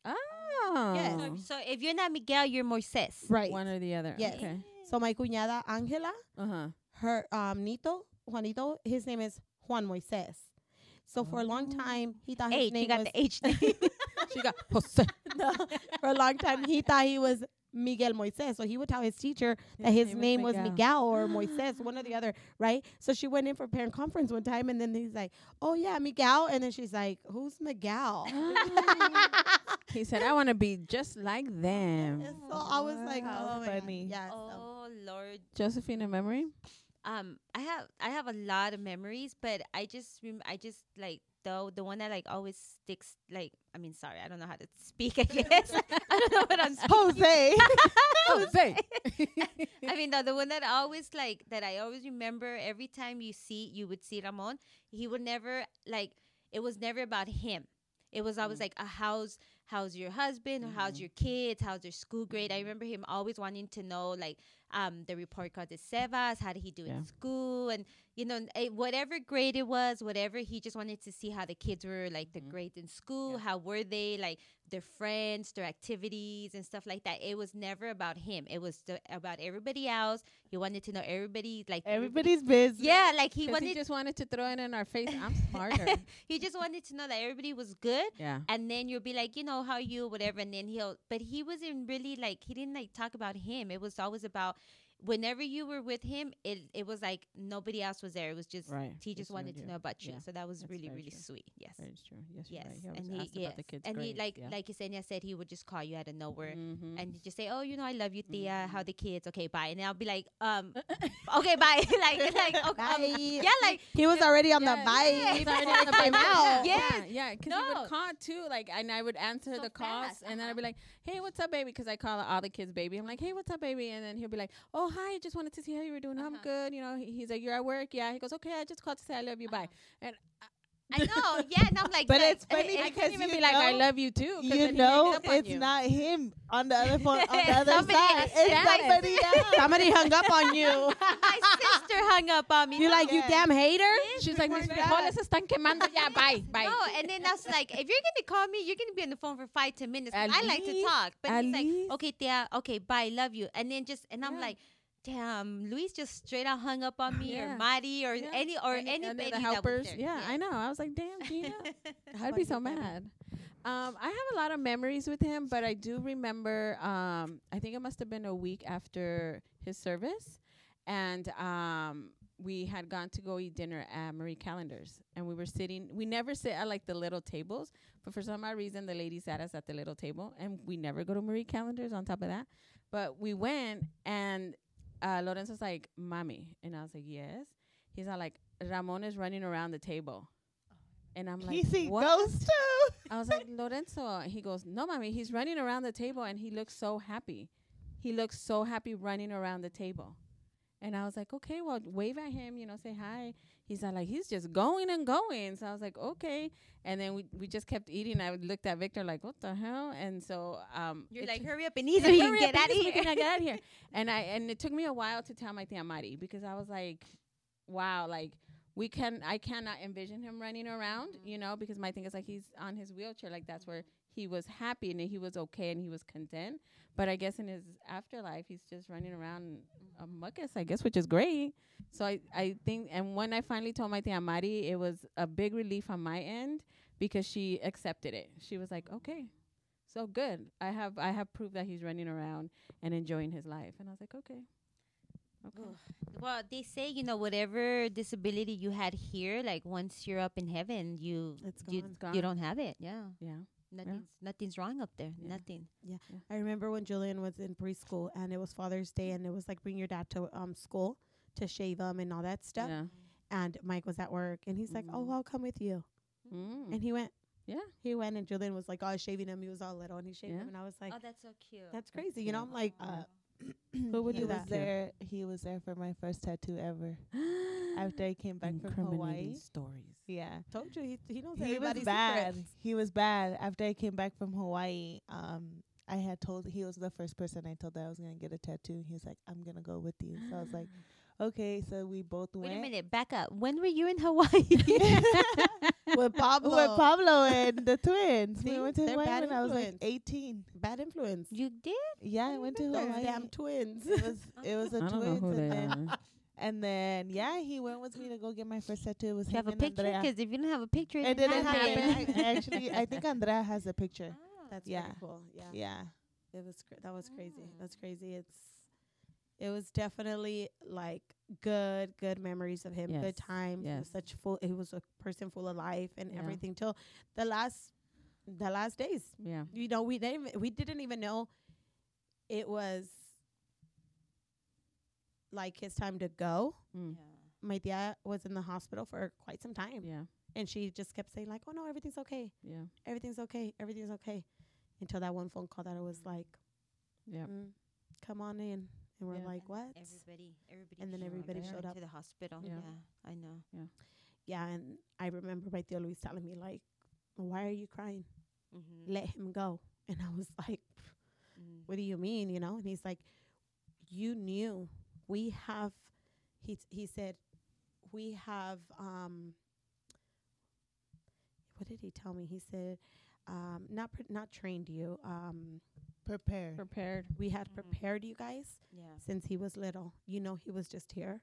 Oh. Yes. So, so if you're not Miguel, you're Moises. Right. One or the other. Yes. Okay. So my cuñada Angela, Uh-huh. her um Nito, Juanito, his name is Juan Moises. So for a long oh. time he thought his H, you name got was the H name. <laughs> She got Jose. <laughs> No, <laughs> for a long time he thought he was Miguel Moises. So he would tell his teacher that his name, was Miguel or <gasps> Moises, one or the other, right? So she went in for parent conference one time and then he's like, Oh yeah, Miguel and then she's like, Who's Miguel? <gasps> he said, I want to be just like them. And so I was like, Oh my God. funny. Yeah. so- oh Lord. Josephine, a memory? Um, I have I have a lot of memories, but I just rem- I just like the the one that like always sticks. Like I mean, sorry, I don't know how to speak. I <laughs> guess <laughs> I don't know what I'm. <laughs> Jose. Jose. I mean, no, the one that I always like that I always remember every time you see you would see Ramon, he would never like it was never about him. It was always mm. like a how's how's your husband or how's mm. your kids, how's their school grade. I mm. remember him always wanting to know like um the report card de Sebas, how did he do Yeah. in school, and you know eh, whatever grade it was, whatever he just wanted to see how the kids were like the grades in school, how were they like their friends, their activities and stuff like that. It was never about him. It was the, about everybody else. He wanted to know everybody like Everybody's business. Yeah, like he wanted he just wanted to throw it in our face. I'm <laughs> smarter. <laughs> he just wanted to know that everybody was good. yeah. And then you'll be like, you know, how are you, whatever. And then he'll, but he wasn't really like, he didn't like talk about him. It was always about whenever you were with him, it, it was like nobody else was there. It was just, Right. he just Just wanted to know about you. Yeah, So that was that's really, really true. sweet. Yes. That is true. Yes, Yes. right. He and he, asked yes. about the kids' and he, like, yeah. like Yesenia said, he would just call you out of nowhere. Mhm. And he'd just say, "Oh, you know, I love you, Tia. Mm-hmm. How the kids? Okay, bye." And I'll be like, "Um, <laughs> okay, bye." <laughs> like, <laughs> like, okay, um, Bye. yeah, like, He was already on Yeah, the yeah, bite. he's already on the it came bite. Yeah. Yeah, yeah, because he would call too, like, and I would answer So the calls, fast, and then I'd uh-huh. be like, "Hey, what's up, baby?" Because I call all the kids baby. I'm like, "Hey, what's up, baby?" And then he'll be like, "Oh, hi, I just wanted to see how you were doing. I'm Uh-huh. good." You know, he- he's like, "You're at work, yeah." He goes, "Okay, I just called to say I love you, bye." And I know, <laughs> yeah. And I'm like, But it's funny I because can't even you be like, "I love you too. You then he hangs know, it's you. not him on the other phone, on the <laughs> other Somebody side. It's Yeah. somebody else. <laughs> Somebody hung up on you. my sister hung up on me. You're No, like, you damn hater. She's like, "Mis that. frijoles están quemando ya, bye, bye." No, and then I was like, if you're gonna call me, you're gonna be on the phone for five, ten minutes. I like to talk, but he's like, okay, Tia, okay, bye, love you, and then just, and I'm Yeah. like, damn, Luis just straight out hung up on me, Yeah. or Marty, or Yeah. any, or Any- any of anybody the that helpers. there. Yeah, I know. I was like, "Damn, Gina." <laughs> I'd be so mad. Um, I have a lot of memories with him, but I do remember. Um, I think it must have been a week after his service, and um, we had gone to go eat dinner at Marie Callender's, and we were sitting. We never sit at like the little tables, but for some odd reason, the lady sat us at the little table, and we never go to Marie Callender's. On top of that, but we went, and uh, Lorenzo's like, "Mommy," and I was like, "Yes." He's all like, "Ramon is running around the table." And I'm like, he what? ghosts too. <laughs> I was like, Lorenzo. He goes, No, mommy. He's running around the table and he looks so happy. He looks so happy running around the table. And I was like, Okay, well, wave at him, you know, say hi. He's like, He's just going and going. So I was like, Okay. And then we, we just kept eating. I looked at Victor like, What the hell? And so um, You're like, hurry up and <laughs> eat so you hurry can up, get out of here. can get out of here. <laughs> And I and it took me a while to tell my tia Mari because I was like, wow, like we can I cannot envision him running around, Mm-hmm. you know, because my thing is like he's on his wheelchair, like that's where he was happy and he was okay and he was content. But I guess in his afterlife, he's just running around mm-hmm. a muckus, I guess, which is great. So I, I think, and when I finally told my tia Mari, it was a big relief on my end because she accepted it. She was like, okay, so good. I have I have proof that he's running around and enjoying his life. And I was like, okay. Okay. Well, they say you know whatever disability you had here, like once you're up in heaven, you It's you, gone. It's gone. you don't have it. Yeah, Yeah. Nothing's nothing's wrong up there. Nothing. Yeah. Nothing. I remember when Julian was in preschool and it was Father's Day and it was like bring your dad to um school to shave him and all that stuff. Yeah. And Mike was at work and he's like, "Oh, Mm. I'll come with you." Mm. And he went. Yeah. He went and Julian was like, "Oh, I was shaving him. He was all little and he shaved Yeah. him." And I was like, oh, that's so cute. "That's crazy." You know, I'm like, Uh, Who would he do was that? there. He was there for my first tattoo ever. After I came back from Hawaii. stories. Yeah. told you he, he knows He was bad. secrets. He was bad. After I came back from Hawaii, um, I had told he was the first person I told that I was gonna get a tattoo. He was like, "I'm gonna go with you." So I was like, "Okay." So we both went Wait went. a minute, back up. When were you in <laughs> Hawaii? <laughs> with Pablo. With Pablo and the twins. See? we went to They're Hawaii bad when I was like influence. 18. Bad influence. you did? Yeah, I went to They're Hawaii. Damn twins. It was <laughs> it was a I don't know twins, who and then and then yeah, he went with me to go get my first tattoo. It was Do you have a picture? Because if you don't have a picture, It didn't happen. happen. I, actually, I think Andrea has a picture. Oh. That's Yeah. very cool. Yeah. Yeah. It was cra- that was crazy. Mm. That's crazy. It's it was definitely like good good memories of him. Yes, Good times. He was yes. such full. He was a person full of life and Yeah. everything till the last the last days. Yeah. You know, we didn't even, we didn't even know it was like his time to go. Mm. My dad was in the hospital for quite some time, Yeah. and she just kept saying like, "Oh no, everything's okay, Yeah. everything's okay, everything's okay," until that one phone call that it was like, Yeah. mm, "Come on in," and we're Yeah. like, "What?" Everybody, everybody, And then everybody up showed up. to the hospital. Yeah. Yeah, I know. Yeah, yeah, and I remember my tia Luis telling me like, why are you crying? Mm-hmm. Let him go. <laughs> And I was like, Mm. what do you mean? You know? And he's like, you knew we have, he, t- he said, we have, um, what did he tell me? He said, um, not, pr- not trained you. Um, Prepare. Prepared. we had Mhm. prepared you guys Yeah. since he was little. You know, he was just here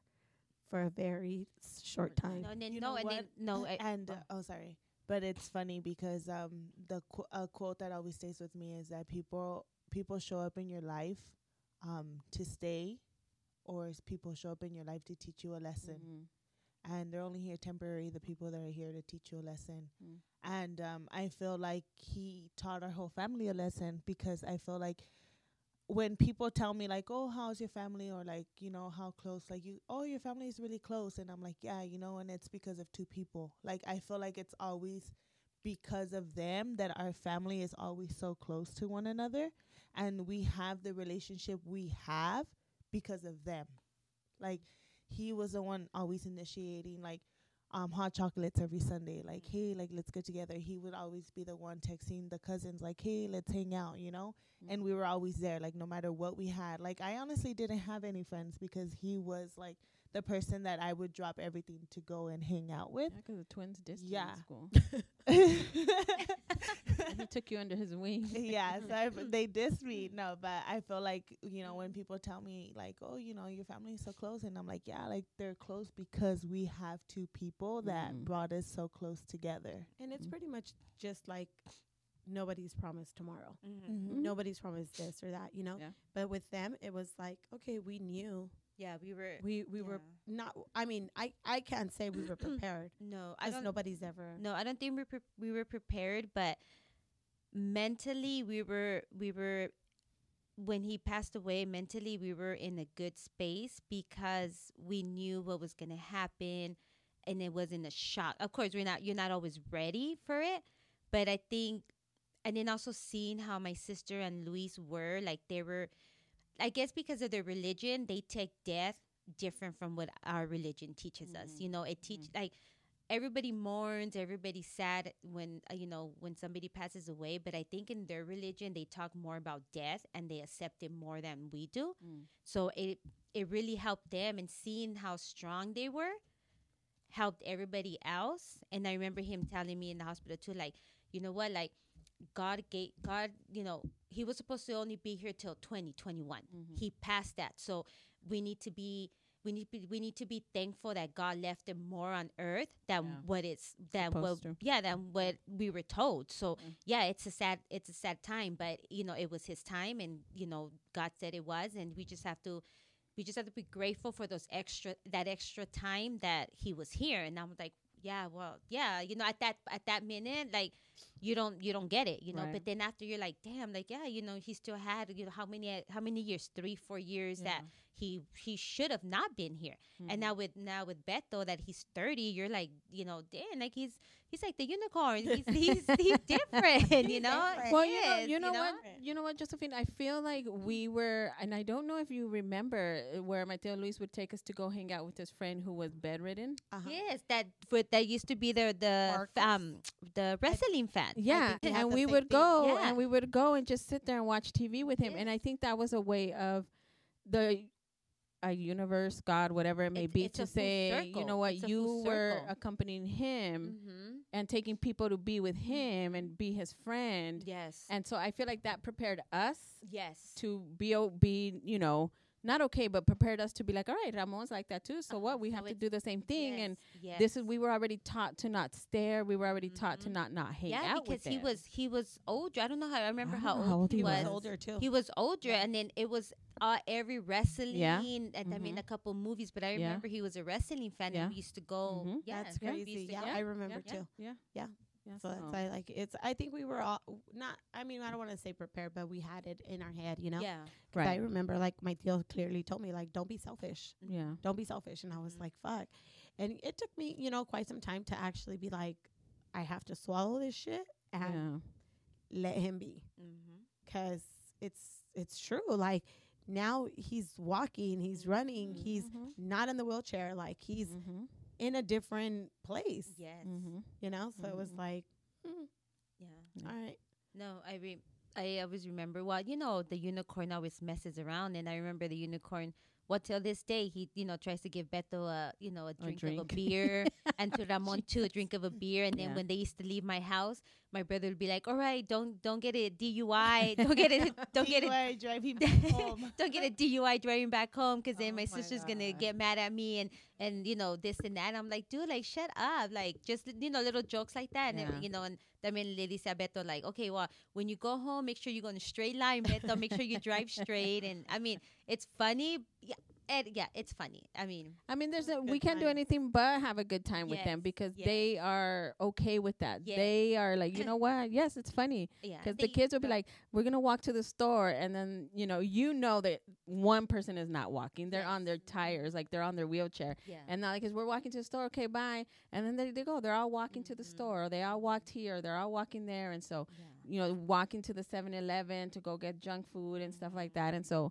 for a very s- short time. No, and then, You no, and then, no, <laughs> I- and oh. uh, oh, sorry, but it's funny because um the qu- a quote that always stays with me is that people people show up in your life um to stay, or is people show up in your life to teach you a lesson, Mhm. And they're only here temporary. The people that are here to teach you a lesson, Mm. and um I feel like he taught our whole family a lesson because I feel like when people tell me like oh how's your family? or like you know how close? like you oh your family is really close. And i'm like yeah you know and it's because of two people. Like i feel like it's always because of them that our family is always so close to one another and we have the relationship we have because of them. Like he was the one always initiating like um hot chocolates every Sunday. Like, hey, like let's get together. He would always be the one texting the cousins, like, hey, let's hang out, you know? And we were always there, like no matter what we had. Like I honestly didn't have any friends because he was like the person that I would drop everything to go and hang out with. Yeah, 'cause the twins you Yeah. school. <laughs> yeah, <laughs> he took you under his wing. so I, <laughs> they diss me. No, but I feel like, you know, when people tell me like, "Oh, you know, your family is so close." And I'm like, "Yeah, like they're close because we have two people that Mhm. brought us so close together." And it's Mm. pretty much just like nobody's promised tomorrow. Mhm. Nobody's promised this or that, you know. Yeah. But with them, it was like, okay, we knew Yeah, we were. we we were not. I mean, I I can't say we were <clears throat> prepared No, I don't. nobody's ever. No, I don't think we pre- we were prepared, but mentally we were we were when he passed away mentally we were in a good space because we knew what was going to happen and it wasn't a shock. Of course, we're not you're not always ready for it, but I think and then also seeing how my sister and Luis were like they were I guess because of their religion, they take death different from what our religion teaches us. You know, it teach like everybody mourns, everybody's sad when uh, you know when somebody passes away. But I think in their religion, they talk more about death and they accept it more than we do. Mm. So it it really helped them, and seeing how strong they were helped everybody else. And I remember him telling me in the hospital too, like you know what, like God gave God, you know, he was supposed to only be here till 2021. He passed that. So we need to be we need be, we need to be thankful that God left him more on earth than Yeah. what it's than what to. yeah than what we were told. So Mm. yeah, it's a sad it's a sad time, but you know it was his time, and you know God said it was, and we just have to we just have to be grateful for those extra that extra time that he was here. And I'm like, yeah, well, yeah, you know, at that at that minute, like you don't you don't get it, you know. Right. But then after you're like, damn, like yeah, you know, he still had you know how many how many years, three four years that he he should have not been here. Mm-hmm. And now with now with Beto that he's 30, you're like, you know, damn, like he's he's like the unicorn. He's he's, <laughs> he's different, you know. Well, He you know, is, you know what, you know what, Josephine. I feel like we were, and I don't know if you remember uh, where Mateo Luis would take us to go hang out with his friend who was bedridden. Uh-huh. Yes, that for, that used to be the the Marcus? f- um the wrestling fan. Yeah, think he had and we would go Yeah. and we would go and just sit there and watch TV with him, and I think that was a way of the a universe, God, whatever it may It's- be, to say, you know what, you were circle. accompanying him Mm-hmm. and taking people to be with him and be his friend, Yes. and so I feel like that prepared us yes. to be o- be you know not okay, but prepared us to be like, all right, Ramon's like that too. So Uh-huh, what? We so have to do the same thing, and yes. this is we were already taught to not stare. We were already taught to Mhm. not not hang yeah, out because with he them. was he was older. I don't know how I remember I how, old how old he he was. was was. older too. He was older, and then it was uh, every wrestling. Yeah. And I mean, Mhm. a couple movies, but I Yeah. remember he was a wrestling fan, Yeah. and we used to go. Mhm. Yeah, That's crazy. used Yeah. I remember yeah, too. Yeah, Yeah. Yeah. So that's why, like, it's. I think we were all not. I mean, I don't want to say prepared, but we had it in our head, you know. Yeah. 'Cause I remember, like, my deal clearly told me, like, don't be selfish. yeah. Don't be selfish. And I was Mhm. like, fuck. And it took me, you know, quite some time to actually be like, I have to swallow this shit and Yeah. let him be, Mm-hmm. because it's it's true. Like now he's walking, he's running, he's Mhm. not in the wheelchair. Like he's Mhm. In a different place. Yes. Mhm. You know. So it was Mhm. like, mm, Yeah. All right. No, I re- I always remember. Well, you know, the unicorn always messes around, and I remember the unicorn. Well, till this day, he you know tries to give Beto a you know a drink, of a beer, and to <laughs> Ramon too a drink of a beer. And then Yeah. when they used to leave my house, my brother would be like, "All right, don't don't get a DUI, don't get it, <laughs> don't get it." DUI driving <laughs> back home. don't get a DUI driving back home because then Oh my my sister's gonna get mad at me and and you know this and that. And I'm like, dude, like shut up, like just you know little jokes like that, and Yeah. every- you know. And le dice a like, okay, well, when you go home, make sure you go in a straight line, Beto. Make sure you drive straight. And I mean, it's funny, yeah, and yeah, it's funny. I mean, I mean, there's a, we can't do anything but have a good time with them because yes. they are okay with that. Yes. They are like, you know <laughs> what? Yes, it's funny yeah, because the kids will be like, "We're gonna walk to the store," and then you know, you know that one person is not walking; they're on their tires, like they're on their wheelchair, yeah. and now like, 'cause we're walking to the store, okay, bye, and then they, they go, they're all walking to the Mhm. store, they all walked here, they're all walking there, and so yeah. you know, walking to the 7-Eleven to go get junk food and stuff like that. And so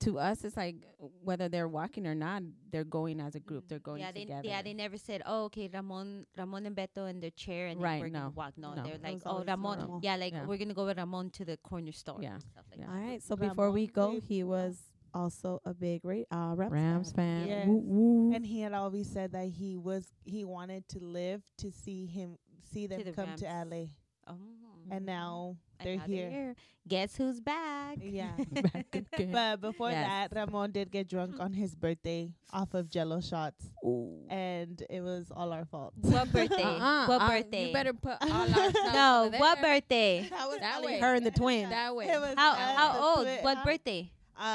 to us, it's like whether they're walking or not, they're going as a group. They're going yeah, they, together. yeah, they never said, "Oh, okay, Ramon, Ramon and Beto in their chair, and then Right, we're gonna walk." No, no. they're like, "Oh, Ramon, normal. yeah, like Yeah. we're gonna go with Ramon to the corner store." Yeah, and stuff like yeah. that. All right. So before we go, he was also a big ra- uh, Rams, Rams fan. Yes. Woo, woo. And he had always said that he was he wanted to live to see him see them the come to Rams. LA. Oh. And now they're now here. Guess who's back? Yeah. <laughs> Back. But before Yes. that, Ramon did get drunk on his birthday off of Jello shots, and it was all our fault. what birthday? <laughs> Uh-uh, what uh, birthday? You better put <laughs> all our no, over what birthday? That was That way. her and the twins. That way. It was How how old? twi- What huh? birthday?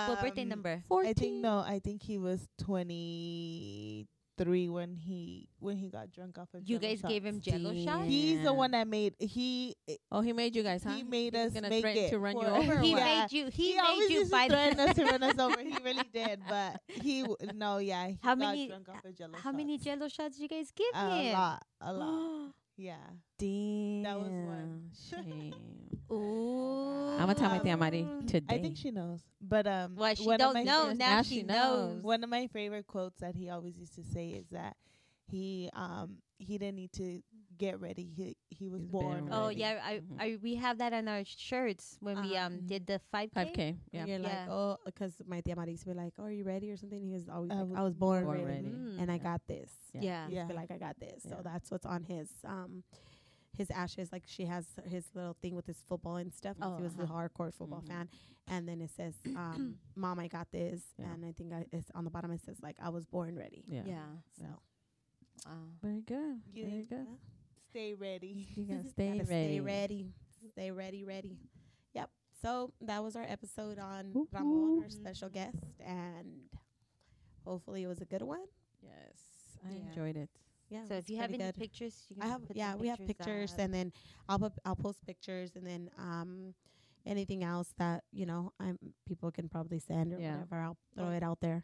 what birthday Um, number? I think no. I think he was twenty three when he when he got drunk off of. You Jell-O guys gave him shots. Jello shots. He's the one that made he Oh, he made you guys, huh? he made was us gonna make threaten it to run you over. or He what? Yeah. made you. He, always made you used to threaten us to run us over. He <laughs> really did, but he w- no, yeah. He How got many- Drunk off of Jell-O How many. Jello shots did you guys give A him? A lot, a lot. <gasps> <gasps> <gasps> Yeah. Damn. That was one. <laughs> Shame. Ooh. I'm gonna tell my tia Mari today. I think she knows, but um, Well, she one of don't know now. Now she she knows. knows. One of my favorite quotes that he always used to say is that he um he didn't need to get ready. He he was He's born. Oh ready. yeah, I, Mhm. I we have that on our shirts when we um Um, did the five k. 5K. Yeah. And you're like, Yeah. oh, because my tia Maria used to be like, oh, are you ready or something? He was always I like, I was born, born ready, ready. Mm. and I got this. Yeah. Yeah. He Yeah. feel like I got this. So Yeah. that's what's on his um his ashes. Like she has his little thing with his football and stuff. Oh, he was a uh-huh. hardcore football Mhm. fan. And then it says, um, <coughs> "Mom, I got this." Yeah. And I think I, it's on the bottom. It says like, "I was born ready." Yeah. Yeah. So Wow. Very good. You Very good. Stay ready. You gotta <laughs> stay Gotta ready. Stay ready. Stay ready. Ready. Yep. So that was our episode on Woo Ramon, woo. our special guest, and hopefully it was a good one. Yes, I Yeah. enjoyed it. Yeah. So if you have pretty any good. pictures, you can I have put yeah, we have pictures up. and then I'll put, I'll post pictures and then um anything else that, you know, I'm people can probably send or Yeah. whatever. I'll throw it out there.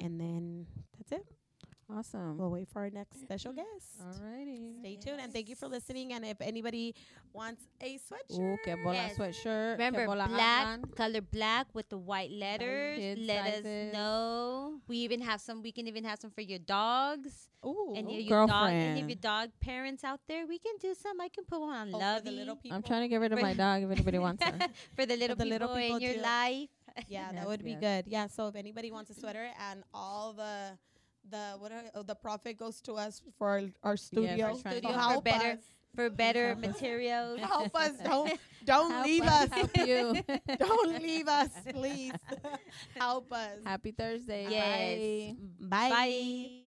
And then that's it. Awesome. We'll wait for our next special <clears throat> guest. Alrighty. Stay tuned and thank you for listening. And if anybody wants a sweatshirt, Ooh, que bola Yes. sweatshirt. que Remember, bola black, hablan. color black with the white letters. Kid Let sizes. us know. We even have some. We can even have some for your dogs. ooh, and ooh, your, your dog, any of your dog parents out there, we can do some. I can put one on oh, for Lovey the little people. I'm trying to get rid of my dog if anybody wants her. <laughs> for the little the people little in your too. life. Yeah, Yes, that <laughs> would be yes. good. Yeah, so if anybody wants a sweater and all the the what are, oh, the profit goes to us for our, our studio, trying to so Studio for help better- us. for better materials. help us. <laughs> <laughs> Don't don't Help leave us, us. Help you. <laughs> don't leave us, please. help us. Happy Thursday. Yes. Bye. Bye. Bye.